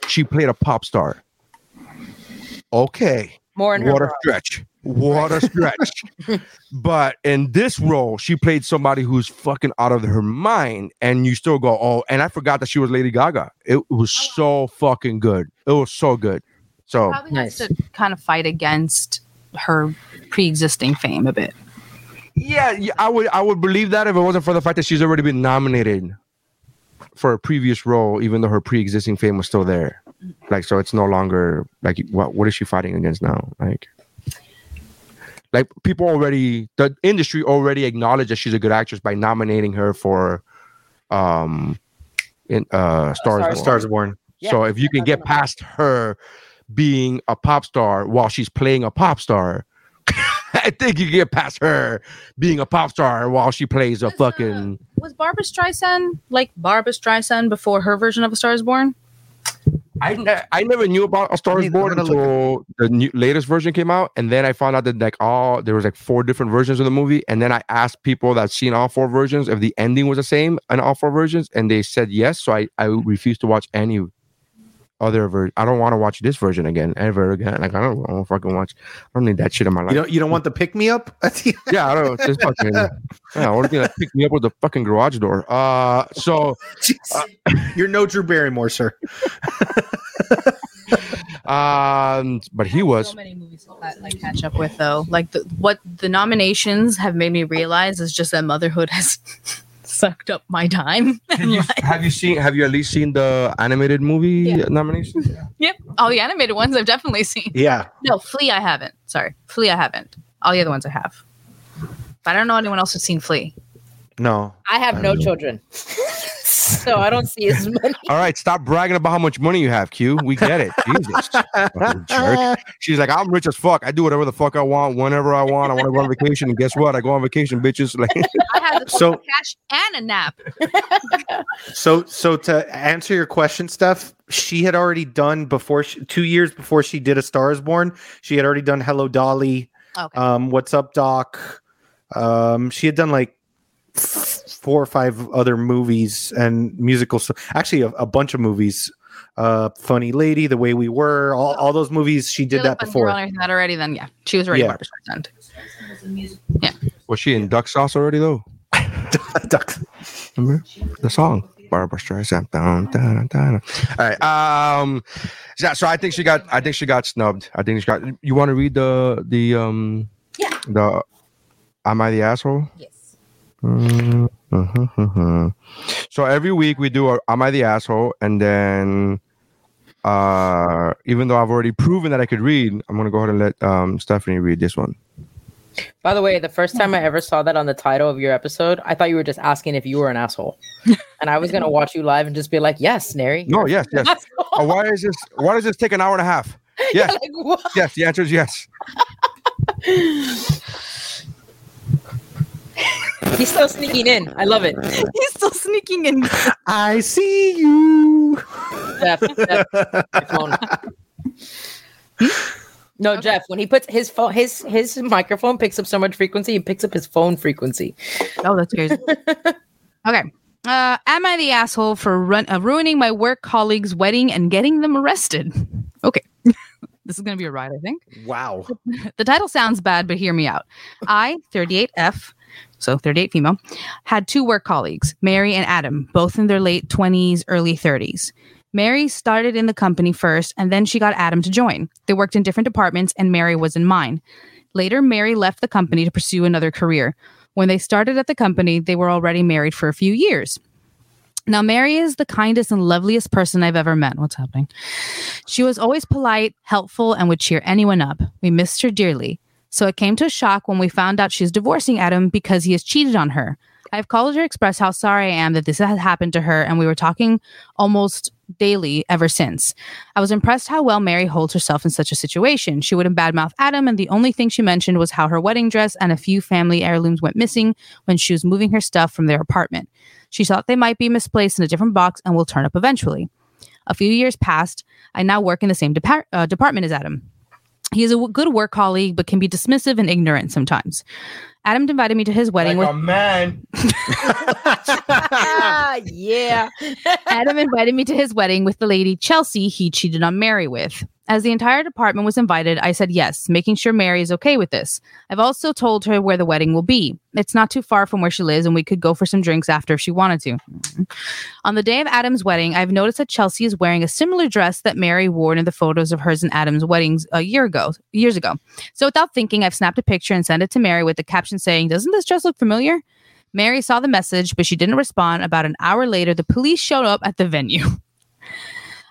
She played a pop star. Okay. More in her What a stretch. What a stretch. but in this role, she played somebody who's fucking out of her mind. And you still go, oh, and I forgot that she was Lady Gaga. It was oh, so fucking good. It was so good. So Probably has to kind of fight against her pre-existing fame a bit. yeah, yeah, I would I would believe that if it wasn't for the fact that she's already been nominated for a previous role, even though her pre-existing fame was still there. Like, so it's no longer like what what is she fighting against now? Like, like people already the industry already acknowledged that she's a good actress by nominating her for um in uh Stars A Born. Star is Born. So if you can get past her being a pop star while she's playing a pop star, I think you get past her being a pop star while she plays a uh, fucking. Was Barbara Streisand like Barbara Streisand before her version of A Star Is Born? I, ne- I never knew about A Star Is Born until the new, latest version came out, and then I found out that like all there was like four different versions of the movie, and then I asked people that seen all four versions if the ending was the same in all four versions, and they said yes. So I I refused to watch any other version. I don't want to watch this version again ever again. Like I don't, I don't fucking watch. I don't need that shit in my life. You don't you don't want the pick me up? yeah, I don't. Just fucking. Yeah, only thing that picked me up was the fucking garage door. Uh, so You're no Drew Barrymore, sir. um, but he was. So many movies that like catch up with though. Like the, what the nominations have made me realize is just that motherhood has sucked up my time. Have you, have you seen? Have you at least seen the animated movie nominations? Yep. All the animated ones I've definitely seen. Yeah. No, Flea I haven't. Sorry. Flea I haven't. All the other ones I have. But I don't know anyone else who's seen Flea. No. I have no children, so I don't see as many. All right, stop bragging about how much money you have, Q. We get it. Jesus. Fucking jerk. She's like, I'm rich as fuck. I do whatever the fuck I want, whenever I want. I want to go on vacation. And guess what? I go on vacation, bitches. Like, I have the So- cash and a nap. So so to answer your question, Steph, she had already done before she, two years before she did A Star Is Born. She had already done Hello Dolly. Okay. Um, What's Up, Doc? Um, she had done like f- four or five other movies and musicals. Actually, a, a bunch of movies. Uh, Funny Lady, The Way We Were, all, all those movies. She did Really that before. girl and everything that already. Then yeah, she was already Yeah. Barbara Streisand. Yeah. was she in duck sauce already though? Duck. Remember the song? Barbara Streisand. Dun, dun, dun, dun. All right. Um. Yeah. So I think she got. I think she got snubbed. I think she got. You want to read the the um. Yeah. The. Am I the asshole? Yes. So every week we do a Am I the asshole, and then uh even though I've already proven that I could read, I'm gonna go ahead and let um Stephanie read this one. By the way, the first time I ever saw that on the title of your episode, I thought you were just asking if you were an asshole, and I was gonna watch you live and just be like, "Yes, Neri." No, yes, yes. Uh, why is this? Why does this take an hour and a half? Yes, Like, yes. The answer is yes. He's still sneaking in. I love it. He's still sneaking in. I see you. Jeff, Jeff, your phone. No, Jeff. When he puts his phone, his his microphone picks up so much frequency, he picks up his phone frequency. Oh, that's crazy. okay. Uh, am I the asshole for run- uh, ruining my work colleague's wedding and getting them arrested? Okay. this is going to be a ride, I think. Wow. The title sounds bad, but hear me out. I, 38F, so 38 female, had two work colleagues, Mary and Adam, both in their late 20s, early 30s. Mary started in the company first, and then she got Adam to join. They worked in different departments, and Mary was in mine. Later, Mary left the company to pursue another career. When they started at the company, they were already married for a few years. Now, Mary is the kindest and loveliest person I've ever met. What's happening? She was always polite, helpful, and would cheer anyone up. We missed her dearly. So it came to a shock when we found out she's divorcing Adam because he has cheated on her. I've called her to express how sorry I am that this has happened to her, and we were talking almost daily ever since. I was impressed how well Mary holds herself in such a situation. She wouldn't badmouth Adam, and the only thing she mentioned was how her wedding dress and a few family heirlooms went missing when she was moving her stuff from their apartment. She thought they might be misplaced in a different box and will turn up eventually. A few years passed. I now work in the same uh, department as Adam. He is a w- good work colleague, but can be dismissive and ignorant sometimes. Adam invited me to his wedding Like with a man. Ah, yeah. Adam invited me to his wedding with the lady Chelsea he cheated on Mary with. As the entire department was invited, I said yes, making sure Mary is okay with this. I've also told her where the wedding will be. It's not too far from where she lives, and we could go for some drinks after if she wanted to. On the day of Adam's wedding, I've noticed that Chelsea is wearing a similar dress that Mary wore in the photos of hers and Adam's weddings a year ago, years ago. So without thinking, I've snapped a picture and sent it to Mary with the caption saying, "Doesn't this dress look familiar?" Mary saw the message, but she didn't respond. About an hour later, the police showed up at the venue.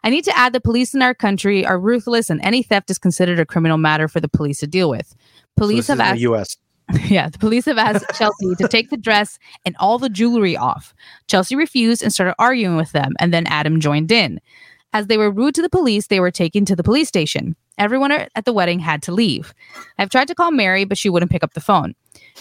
I need to add the police in our country are ruthless and any theft is considered a criminal matter for the police to deal with. Police So have asked the U.S. yeah, the police have asked Chelsea to take the dress and all the jewelry off. Chelsea refused and started arguing with them, and then Adam joined in. As they were rude to the police, they were taken to the police station. Everyone at the wedding had to leave. I've tried to call Mary, but she wouldn't pick up the phone.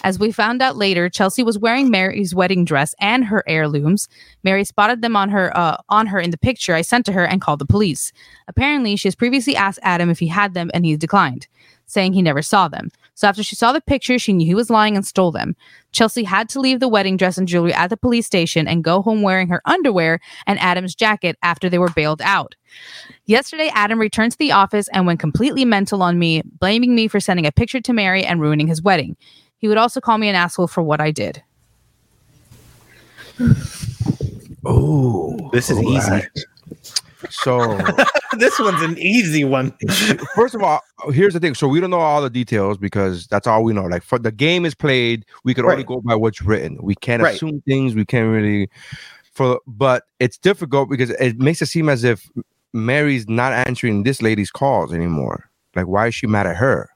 As we found out later, Chelsea was wearing Mary's wedding dress and her heirlooms. Mary spotted them on her uh, on her in the picture I sent to her and called the police. Apparently, she has previously asked Adam if he had them and he declined, saying he never saw them. So after she saw the picture, she knew he was lying and stole them. Chelsea had to leave the wedding dress and jewelry at the police station and go home wearing her underwear and Adam's jacket after they were bailed out. Yesterday, Adam returned to the office and went completely mental on me, blaming me for sending a picture to Mary and ruining his wedding. He would also call me an asshole for what I did. Oh, This is easy. So this one's an easy one. first of all, here's the thing. So we don't know all the details because that's all we know. Like for the game is played, we can only go by what's written. We can't Right. assume things. We can't really for but it's difficult because it makes it seem as if Mary's not answering this lady's calls anymore. Like why is she mad at her?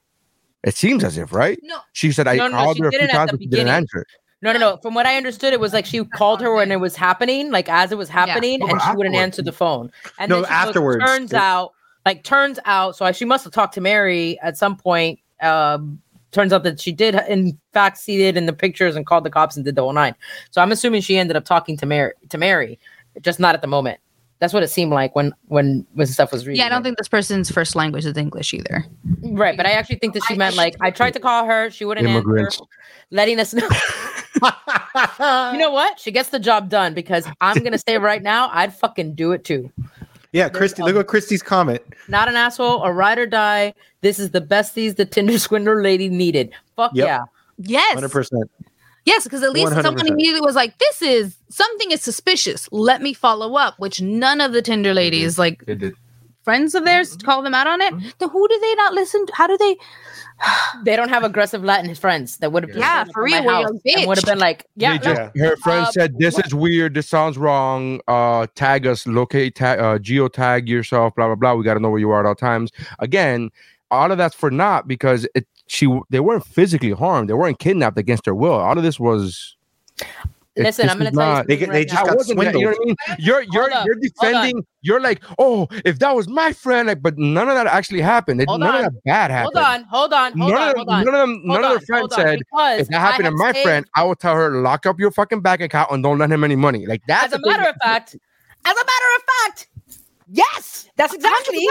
It seems as if, right? No. She said I No, no, called she her a few times, but she didn't beginning. answer. No, no, no. From what I understood, it was like she called her when it was happening, like as it was happening, No, and she wouldn't answer the phone. And No, then she goes, afterwards. turns out, like turns out, so she must have talked to Mary at some point. Um, turns out that she did, in fact, see it in the pictures and called the cops and did the whole nine. So I'm assuming she ended up talking to Mary, to Mary, just not at the moment. That's what it seemed like when when when stuff was reading. Yeah, I don't think this person's first language is English either. Right, but I actually think that she meant like I tried to call her, she wouldn't Immigrants. answer, letting us know. you know what? She gets the job done because I'm gonna say right now, I'd fucking do it too. Yeah, Christy. Look at Christy's comment. Not an asshole, a ride or die. This is the besties the Tinder swindler lady needed. Fuck Yep. yeah. Yes. Hundred percent. Yes, because at least someone 100%. immediately was like, "This is something is suspicious. Let me follow up." Which none of the Tinder ladies, like It friends of theirs, call them out on it. Then who do they not listen? To? How do they? They don't have aggressive Latin friends that would have Yeah, for real, where you're a would have been like, yeah, no, just- her friend Uh, said this is weird. This sounds wrong. Uh, tag us, locate, tag, uh, geotag yourself. Blah blah blah. We got to know where you are at all times. Again, all of that's for naught because it. She they weren't physically harmed. They weren't kidnapped against their will. All of this was. Listen, this I'm gonna is tell you They get- they just now. Got wasn't You know what I mean? You're you're Hold you're hold defending. You're like, oh, if that was my friend, like, but none of that actually happened. It, none on. of that bad happened. Hold on, hold on, hold none, on, of hold them, on. none of them, Hold none of their friends said, because if that happened to my saved- friend, I would tell her lock up your fucking bank account and don't lend him any money. Like that's As a the thing matter of fact, as a matter of fact, yes, that's exactly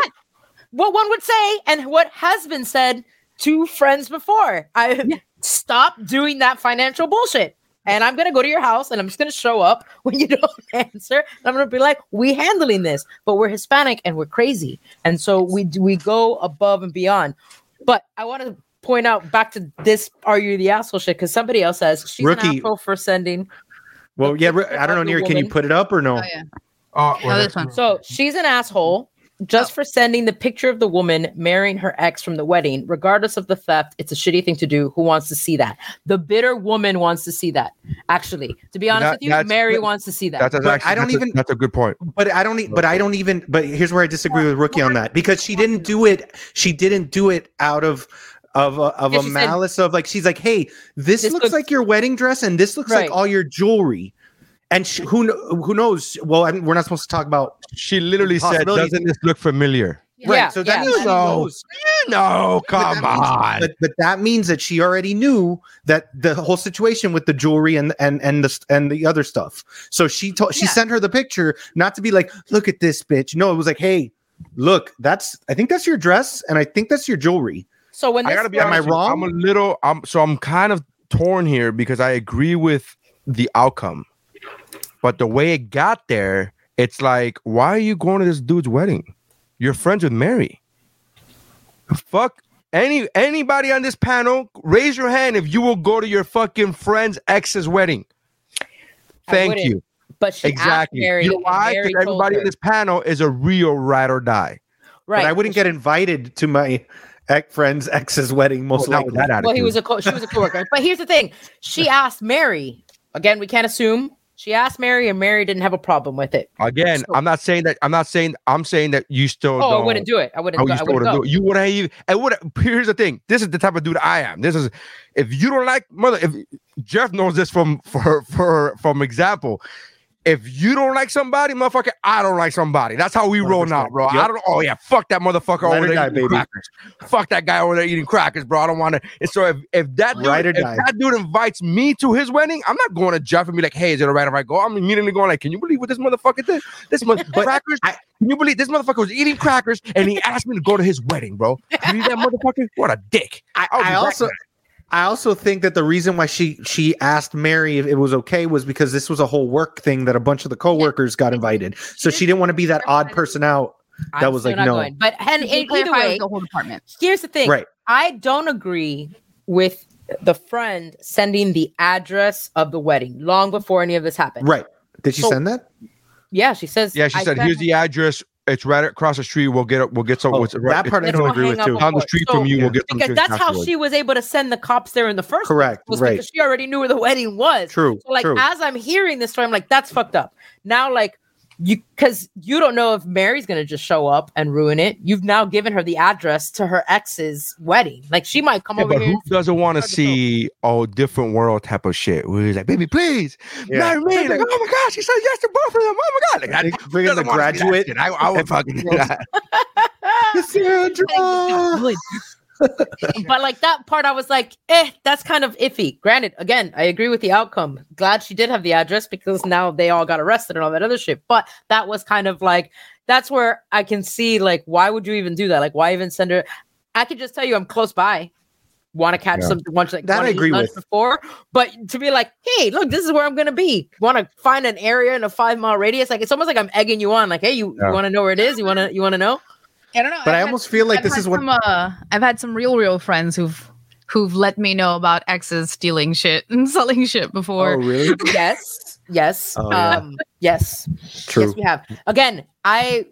what one would say and what has been said to friends before. I stop doing that financial bullshit. And I'm gonna go to your house and I'm just gonna show up when you don't answer. And I'm gonna be like, we handling this, but we're Hispanic and we're crazy. And so we we go above and beyond. But I want to point out back to this are you the asshole shit because somebody else says she's Rookie. an asshole for sending Well, yeah. I don't know, the Nira. Can you put it up or no? Oh yeah. Oh, Oh, this one. So she's an asshole just oh. for sending the picture of the woman marrying her ex from the wedding. Regardless of the theft, it's a shitty thing to do. Who wants to see that? The bitter woman wants to see that. Actually, to be honest That- with you, that's- Mary wants to see that. That's, that's actually, I don't that's a- even- that's a good point. But I don't. e- But I don't even. But here's where I disagree with Rookie on that because she didn't do it. She didn't do it out of of a, of Yeah, a she said- malice of like she's like, hey, this, This looks, looks- like your wedding dress, and this looks Right. like all your jewelry. And sh- who who knows? Well, I mean, we're not supposed to talk about She literally said, "Doesn't this look familiar?" right. Yeah, So that yeah, means that she know. knows. You know, But come that means- on. but, but that means that she already knew that the whole situation with the jewelry and and and the and the other stuff. So she told she Yeah. sent her the picture not to be like, look at this bitch. No, it was like, hey, look, that's I think that's your dress and I think that's your jewelry. So when I gotta be Am I honest. with you, wrong? I'm a little. I'm so I'm kind of torn here because I agree with the outcome, but the way it got there, it's like, why are you going to this dude's wedding? You're friends with Mary. Fuck any anybody on this panel. Raise your hand if you will go to your fucking friend's ex's wedding. Thank you. But she Exactly. Mary, you know why? Because everybody in this panel is a real ride or die. right. But I wouldn't get invited to my ex friend's ex's wedding, most Well, likely. that Well, he was a co- she was a coworker. but here's the thing: she asked Mary. Again, we can't assume. She asked Mary, and Mary didn't have a problem with it. Again, So- I'm not saying that. I'm not saying. I'm saying that you still. Oh, I wouldn't do it. I wouldn't. Oh, go, you I still wouldn't wouldn't go. do it. You wouldn't even. I would. Here's the thing. This is the type of dude I am. This is. If you don't like mother, if Jeff knows this from for for from example. If you don't like somebody, motherfucker, I don't like somebody. That's how we roll now, 100%. bro. I don't. Oh yeah, fuck that motherfucker Let over there die, eating baby. crackers. Fuck that guy over there eating crackers, bro. I don't want to. And so if if that dude, if die. that dude invites me to his wedding, I'm not going to Jeff and be like, hey, is it alright if I go? I'm immediately going like, can you believe what this motherfucker did? This mother crackers. I- can you believe this motherfucker was eating crackers and he asked me to go to his wedding, bro? You that motherfucker? What a dick. I, I also guy. I also think that the reason why she she asked Mary if it was okay was because this was a whole work thing that a bunch of the coworkers got invited. So she didn't want to be that odd person out. I'm That was like, not no. going. But and, He and either way, the whole department. here's the thing. Right. I don't agree with the friend sending the address of the wedding long before any of this happened. Right. Did she So- send that? Yeah, she says. Yeah, she I said, here's the address. It's right across the street. We'll get it. We'll get some. Oh, what's right, that part I don't agree with hang too. with down the street So- from you. We'll get because drinks that's how afterwards. she was able to send the cops there in the first Correct, place, was right. because she already knew where the wedding was. True. So like true. as I'm hearing this story, I'm like, that's fucked up. Now, like you because you don't know if Mary's gonna just show up and ruin it. You've now given her the address to her ex's wedding. Like she might come Yeah, over but here. who doesn't want to see all different world type of shit? Where he's like, baby, please, Yeah. marry me. Like, oh my gosh, she said yes to both of them. Oh my god, like, They that, bring in the doesn't wanna graduate. shit. I, I would fucking do that. Cassandra! but like that part, I was like, eh, that's kind of iffy. Granted, again, I agree with the outcome. Glad she did have the address because now they all got arrested and all that other shit. But that was kind of like that's where I can see like why would you even do that? Like why even send her? I could just tell you I'm close by. Want to catch Yeah. some lunch like That I agree with. before, but to be like, hey, look, this is where I'm gonna be. Want to find an area in a five mile radius? Like it's almost like I'm egging you on. Like, hey, you, Yeah. you want to know where it is? You want to you want to know? I don't know. But I've I had- almost feel like I've this had is what some, uh, I've had some real, real friends who've who've let me know about exes stealing shit and selling shit before. Oh, really? Yes, yes, Oh, yeah. um, yes. True. Yes, we have. Again, I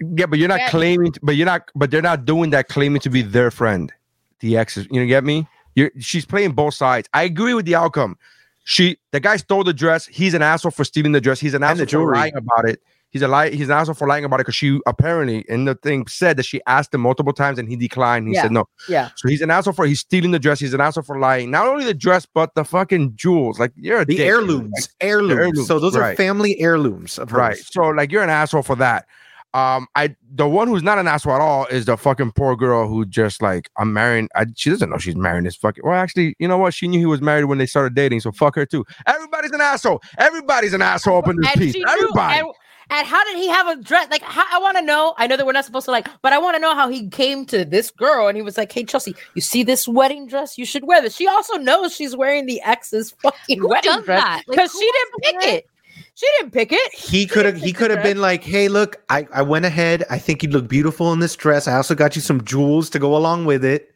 Yeah, but you're not Yeah. claiming. But you're not. But they're not doing that claiming to be their friend. The exes. You know, get me? You're. She's playing both sides. I agree with the outcome. She. The guy stole the dress. He's an asshole for stealing the dress. He's an And asshole for jewelry. lying about it. He's a lie. He's an asshole for lying about it because she apparently in the thing said that she asked him multiple times and he declined. He Yeah. said no. yeah. So he's an asshole for he's stealing the dress. He's an asshole for lying. Not only the dress, but the fucking jewels. Like you're a The dick. heirlooms. Heirlooms. heirlooms, So those are family heirlooms of. Right. So like you're an asshole for that. Um, I the one who's not an asshole at all is the fucking poor girl who just like I'm marrying. I, she doesn't know she's marrying this fucking. Well, actually, you know what? She knew he was married when they started dating, so fuck her too. Everybody's an asshole. Everybody's an asshole up in this And piece. Everybody. knew. Everybody. And, and how did he have a dress? Like, how, I want to know. I know that we're not supposed to like, but I want to know how he came to this girl and he was like, "Hey, Chelsea, you see this wedding dress? You should wear this." She also knows she's wearing the ex's fucking Who wedding dress that? Like, because she didn't pick wear- it. She didn't pick it. He could have he could have been like, hey, look, I, I went ahead. I think you'd look beautiful in this dress. I also got you some jewels to go along with it.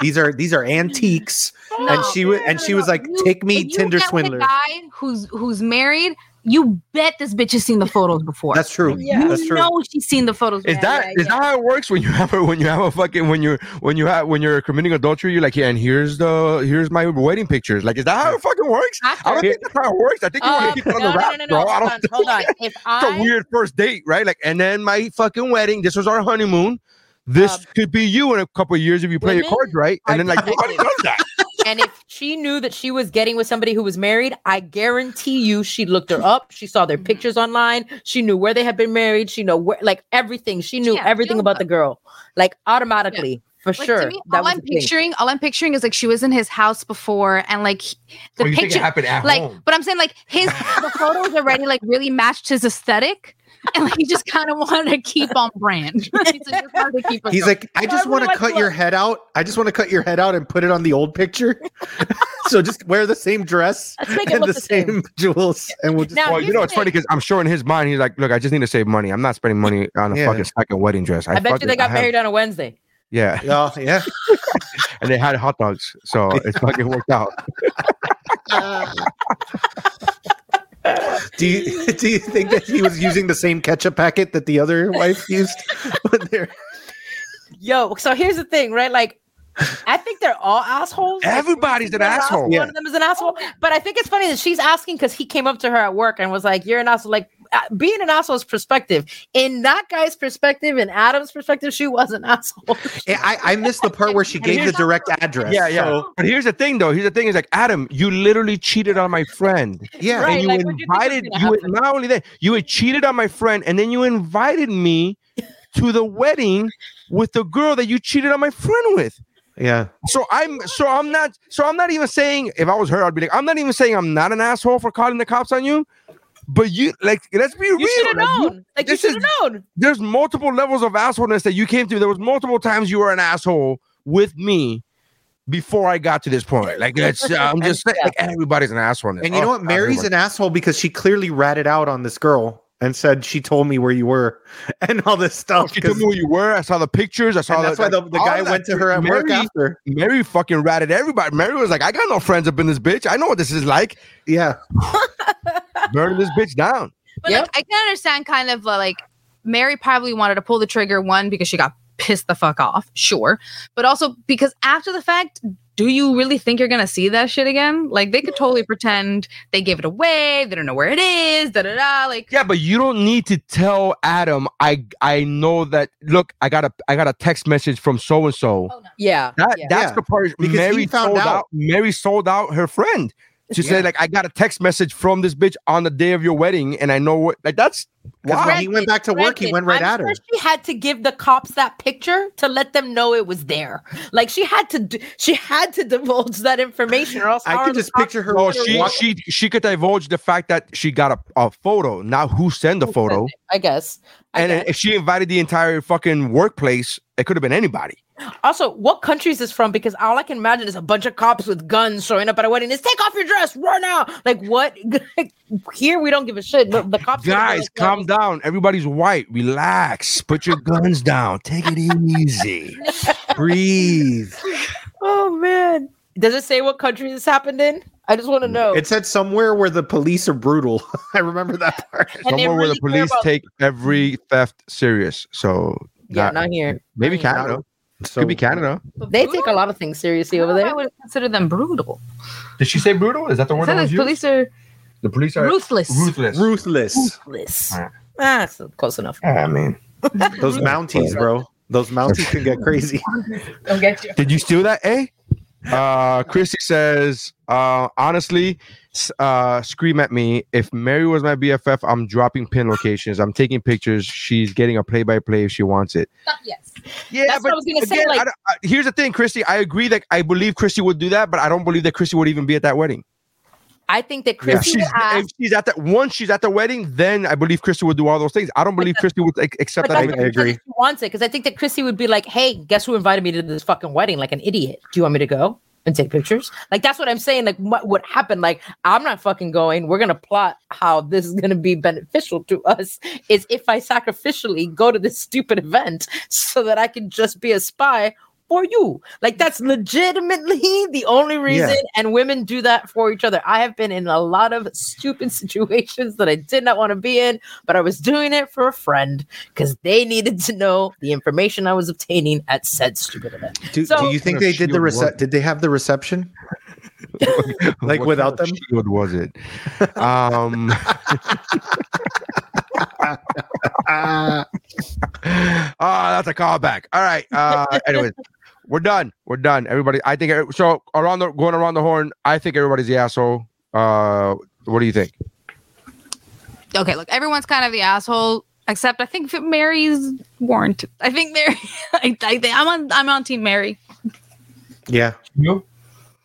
These are these are antiques. and she was and she was like, You- take me if Tinder get with swindler. A guy who's who's married, you bet this bitch has seen the photos before. That's true. Yeah. That's you true. know she's seen the photos. Is before. that is that how it works when you have a when you have a fucking when you're when you have when you're committing adultery? You're like, yeah, and here's the here's my wedding pictures. Like, is that how it fucking works? I don't think that's how it works. I think you want Um, to keep it on no, the no, wrap, no, no, bro. no. I don't on, hold on. If it's a weird first date, right? Like, and then my fucking wedding. This was our honeymoon. This Um, could be you in a couple of years if you play your cards right, and are then like nobody detectives. does that. And if she knew that she was getting with somebody who was married, I guarantee you she looked her up. She saw their mm-hmm. pictures online. She knew where they had been married. She know where like everything. She knew Yeah, everything feel about the girl. Like automatically. For Like, sure. To me, that all I'm the thing. picturing, all I'm picturing is like she was in his house before, and like the Oh, you think it picture, happened at like, home? but I'm saying like his the photos already like really matched his aesthetic, and like he just kind of wanted to keep on brand. Right? So just wanted to keep He's like, I I just want to cut your head out. I just want to cut your head out and put it on the old picture. so just wear the same dress Let's make it and the, the same. same jewels, and we'll just. Now, Well, you know, the it's funny because I'm sure in his mind he's like, "Look, I just need to save money. I'm not spending money on a Yeah. fucking second wedding dress." I, bet you fucking- they got I have- married on a Wednesday. Yeah, Oh yeah. and they had hot dogs, so it's fucking worked out. Do you do you think that he was using the same ketchup packet that the other wife used? when they're- Yo, so here's the thing, right? Like, I think they're all assholes. Like, Everybody's an one of them- asshole. One Yeah. of them is an asshole. But I think it's funny that she's asking because he came up to her at work and was like, "You're an asshole." Like, being an asshole's perspective. In that guy's perspective, in Adam's perspective, she was an asshole. Yeah, I, I missed the part where she gave the direct address. Yeah, yeah. So, but here's the thing, though. Here's the thing: is like Adam, you literally cheated on my friend. yeah. Right. and you like, what do you invited you not only that you had cheated on my friend and then you invited me to the wedding with the girl that you cheated on my friend with Yeah. so i'm so i'm not so i'm not even saying if i was her i'd be like i'm not even saying i'm not an asshole for calling the cops on you but you like let's be You real should have like, you- known. Like, you should have known. there's multiple levels of assholeness that you came through there was multiple times you were an asshole with me before i got to this point like it's uh, i'm just saying like everybody's an asshole. And you know Oh, what? Mary's everyone. an asshole because she clearly ratted out on this girl and said she told me where you were and all this stuff. She told 'cause- me where you were. I saw the pictures. I saw and that's why the, the guy went to her at work after. Mary fucking ratted everybody. Mary was like, I got no friends up in this bitch. I know what this is like. Yeah. Burning this bitch down. But Yep. like, I can understand kind of uh, like Mary probably wanted to pull the trigger one because she got pissed the fuck off, sure, but also because after the fact, do you really think you're gonna see that shit again? Like they could totally pretend they gave it away, they don't know where it is, da da da. Like Yeah, but you don't need to tell Adam. I I know that. Look, I got a I got a text message from so and so. Yeah. That yeah. that's Yeah, the part. because Mary found sold out. out. Mary sold out her friend. She Yeah. said like I got a text message from this bitch on the day of your wedding, and I know what like that's wow. when he went back to work, he went right I'm at her. She had to give the cops that picture to let them know it was there. Like she had to, do, she had to divulge that information, or else I could just picture her. Oh, she walk- she she could divulge the fact that she got a, a photo, not who sent the Who photo. sent? I guess. I And guess. if she invited the entire fucking workplace, it could have been anybody. Also, what country is this from? Because all I can imagine is a bunch of cops with guns showing up at a wedding. Is take off your dress right now. Like what? Here we don't give a shit. The, the cops. would have been Guys, like, calm down. Everybody's white. Relax. Put your guns down. Take it easy. Breathe. Oh man. Does it say what country this happened in? I just want to know. It said somewhere where the police are brutal. I remember that part. And they Somewhere where the police about- take every theft serious. So yeah, not- not here. maybe Not here. Canada. So Could be Canada. They take a lot of things seriously over there. I would consider them brutal. Did she say brutal? Is that the word said that the was used? police are the police are ruthless. ruthless. ruthless. Ruthless. Alright. Ah, so close enough. I mean, Those Mounties, bro. Those Mounties can get crazy. Don't get you. did you steal that? Eh? Uh, Christy says, uh, honestly, s- uh, scream at me. If Mary was my BFF, I'm dropping pin locations. I'm taking pictures. She's getting a play by play if she wants it. yes. Yeah, That's what I was gonna say, again, like- I I- here's the thing, Christy. I agree that I believe Christy would do that, but I don't believe that Christy would even be at that wedding. I think that If Chrissy she's, ask, if she's at that once she's at the wedding, then I believe Christy would do all those things. I don't believe Christy would like, accept but that. that's even- because agree. She wants it because I think that Christy would be like, "Hey, guess who invited me to this fucking wedding? Like an idiot. Do you want me to go and take pictures? Like that's what I'm saying. Like what would happen? Like I'm not fucking going. We're gonna plot how this is gonna be beneficial to us. Is if I sacrificially go to this stupid event so that I can just be a spy." For you, like that's legitimately the only reason, and women do that for each other. I have been in a lot of stupid situations that I did not want to be in, but I was doing it for a friend because they needed to know the information I was obtaining at said stupid event. Do, So- do you think they did the Shield rece- Did they have the reception? Like What without kind of shield was it? Um, oh, that's a callback. All right. Uh, anyways, we're done. We're done. Everybody, I think so. Around the going around the horn, I think everybody's the asshole. Uh, what do you think? Okay, look, everyone's kind of the asshole, except I think Mary's warranted. I think Mary. I, I, I'm on. I'm on Team Mary. Yeah. You?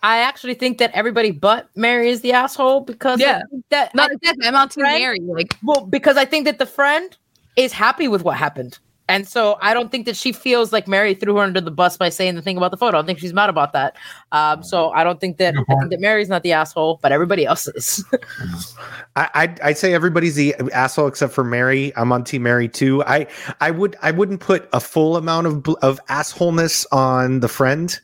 I actually think that everybody but Mary is the asshole because Yeah. that No, I- exactly. I'm on Team friend- Mary. Like, well because I think that the friend is happy with what happened. And so I don't think that she feels like Mary threw her under the bus by saying the thing about the photo. I don't think she's mad about that. Um, so I don't think that I think that Mary's not the asshole, but everybody else is. I, I'd, I'd say everybody's the asshole except for Mary. I'm on Team Mary too. I I would I wouldn't put a full amount of of assholeness on the friend.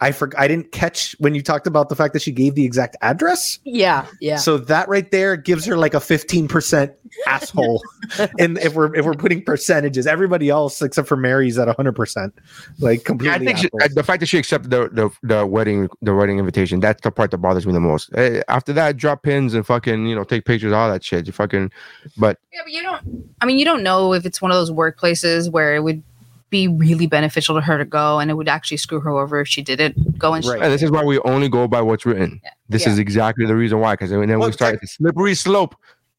I for, I didn't catch when you talked about the fact that she gave the exact address. yeah, yeah. So that right there gives her like a 15% asshole. and if we're if we're putting percentages, everybody else except for Mary's at 100%. Like Yeah, completely. I think she, the fact that she accepted the, the the wedding the wedding invitation that's the part that bothers me the most. Eh, After that, drop pins and fucking you know take pictures, all that shit. You fucking, but yeah, but you don't. I mean, you don't know if it's one of those workplaces where it would be really beneficial to her to go, and it would actually screw her over if she didn't go and. Right. and this is why we only go by what's written. This Yeah. is exactly the reason why. Because then Well, we start tech- the slippery slope.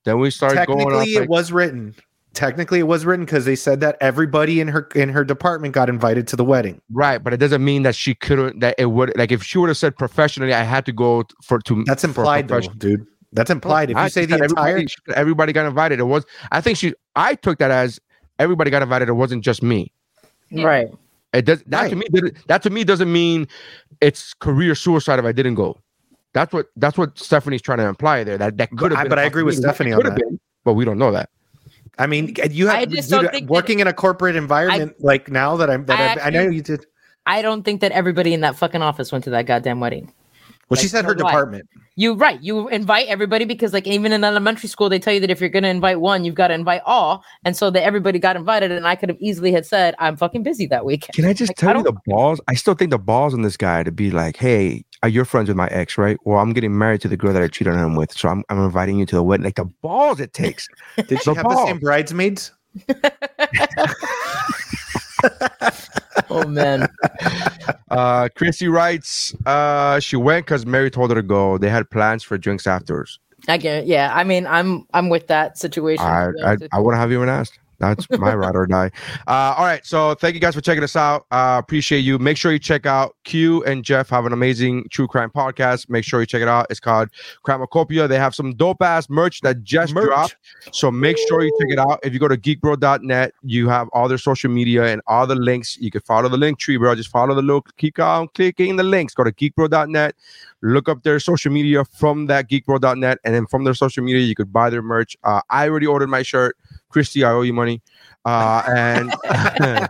Then we start going off. Technically, Like, it was written. Technically, it was written because they said that everybody in her in her department got invited to the wedding. right, but it doesn't mean that she couldn't. That it would like if she would have said professionally, I had to go t- for to. That's implied, though, dude. That's implied. If I you say just the entire, everybody, everybody got invited. It was. I think she. I took that as everybody got invited. It wasn't just me. Right. It does that to me. That to me doesn't mean it's career suicide if I didn't go. That's what that's what Stephanie's trying to imply there. That that could have. I- been but I a agree with. Stephanie on that. been, but we don't know that. I mean, you have I just don't dude, think that- working in a corporate environment like now that I'm that I I, I know you did. I don't think that everybody in that fucking office went to that goddamn wedding. Well, she said her so department. You right. You invite everybody because like even in elementary school they tell you that if you're gonna invite one, you've got to invite all. And so that everybody got invited, and I could have easily had said, I'm fucking busy that weekend. Can I just Like, tell I you the balls? I still think the balls on this guy to be like, hey, uh, are you friends with my ex, right? Well, I'm getting married to the girl that I cheated on him with, so I'm, I'm inviting you to the wedding. Like the balls it takes. Did she The have the same bridesmaids? Oh man. Uh, Chrissy writes, uh, she went because Mary told her to go. They had plans for drinks afterwards. I get it. Yeah. I mean, I'm I'm with that situation. I I, I wouldn't have even asked. That's my ride or die. Uh, all right. So thank you guys for checking us out. Uh, appreciate you. Make sure you check out Q and Jeff have an amazing true crime podcast. Make sure you check it out. It's called Crimacopia. They have some dope ass merch that just Merch. dropped. So make sure you check it out. If you go to geekbro.net, you have all their social media and all the links. You can follow the link tree, bro. Just follow the look. Keep on clicking the links. Go to geekbro.net. Look up their social media from that geekbro.net. And then from their social media, you could buy their merch. Uh, I already ordered my shirt. Christy, I owe you money. Uh, and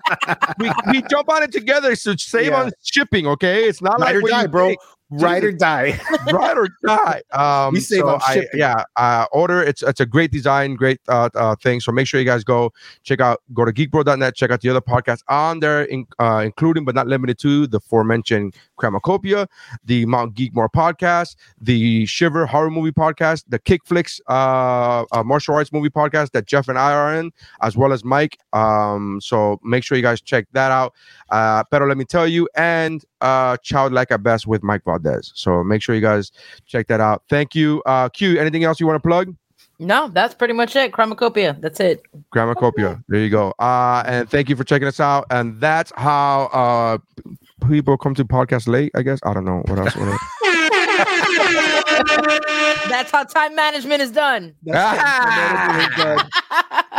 we, we jump on it together. So save Yeah. on shipping, okay? It's not like or die, bro. think. Ride or die. ride or die. Um, We save so I- yeah, uh, order. It's it's a great design, great uh, uh, thing. So make sure you guys go check out, go to geekbro.net, check out the other podcasts on there, in, uh, including but not limited to the aforementioned Cramacopia, the Mount Geekmore podcast, the Shiver horror movie podcast, the Kickflix uh, uh, martial arts movie podcast that Jeff and I are in, as well as Mike. Um, so make sure you guys check that out. Uh, pero let me tell you, and uh, Childlike at Best with Mike Valdez. Does so make sure you guys check that out. Thank you. Uh, Q, anything else you want to plug? No, that's pretty much it. Chromacopia. That's it. Grammacopia. There you go. Uh, and thank you for checking us out. And that's how uh, people come to podcast late, I guess. I don't know. What else? What else? That's how time management is done.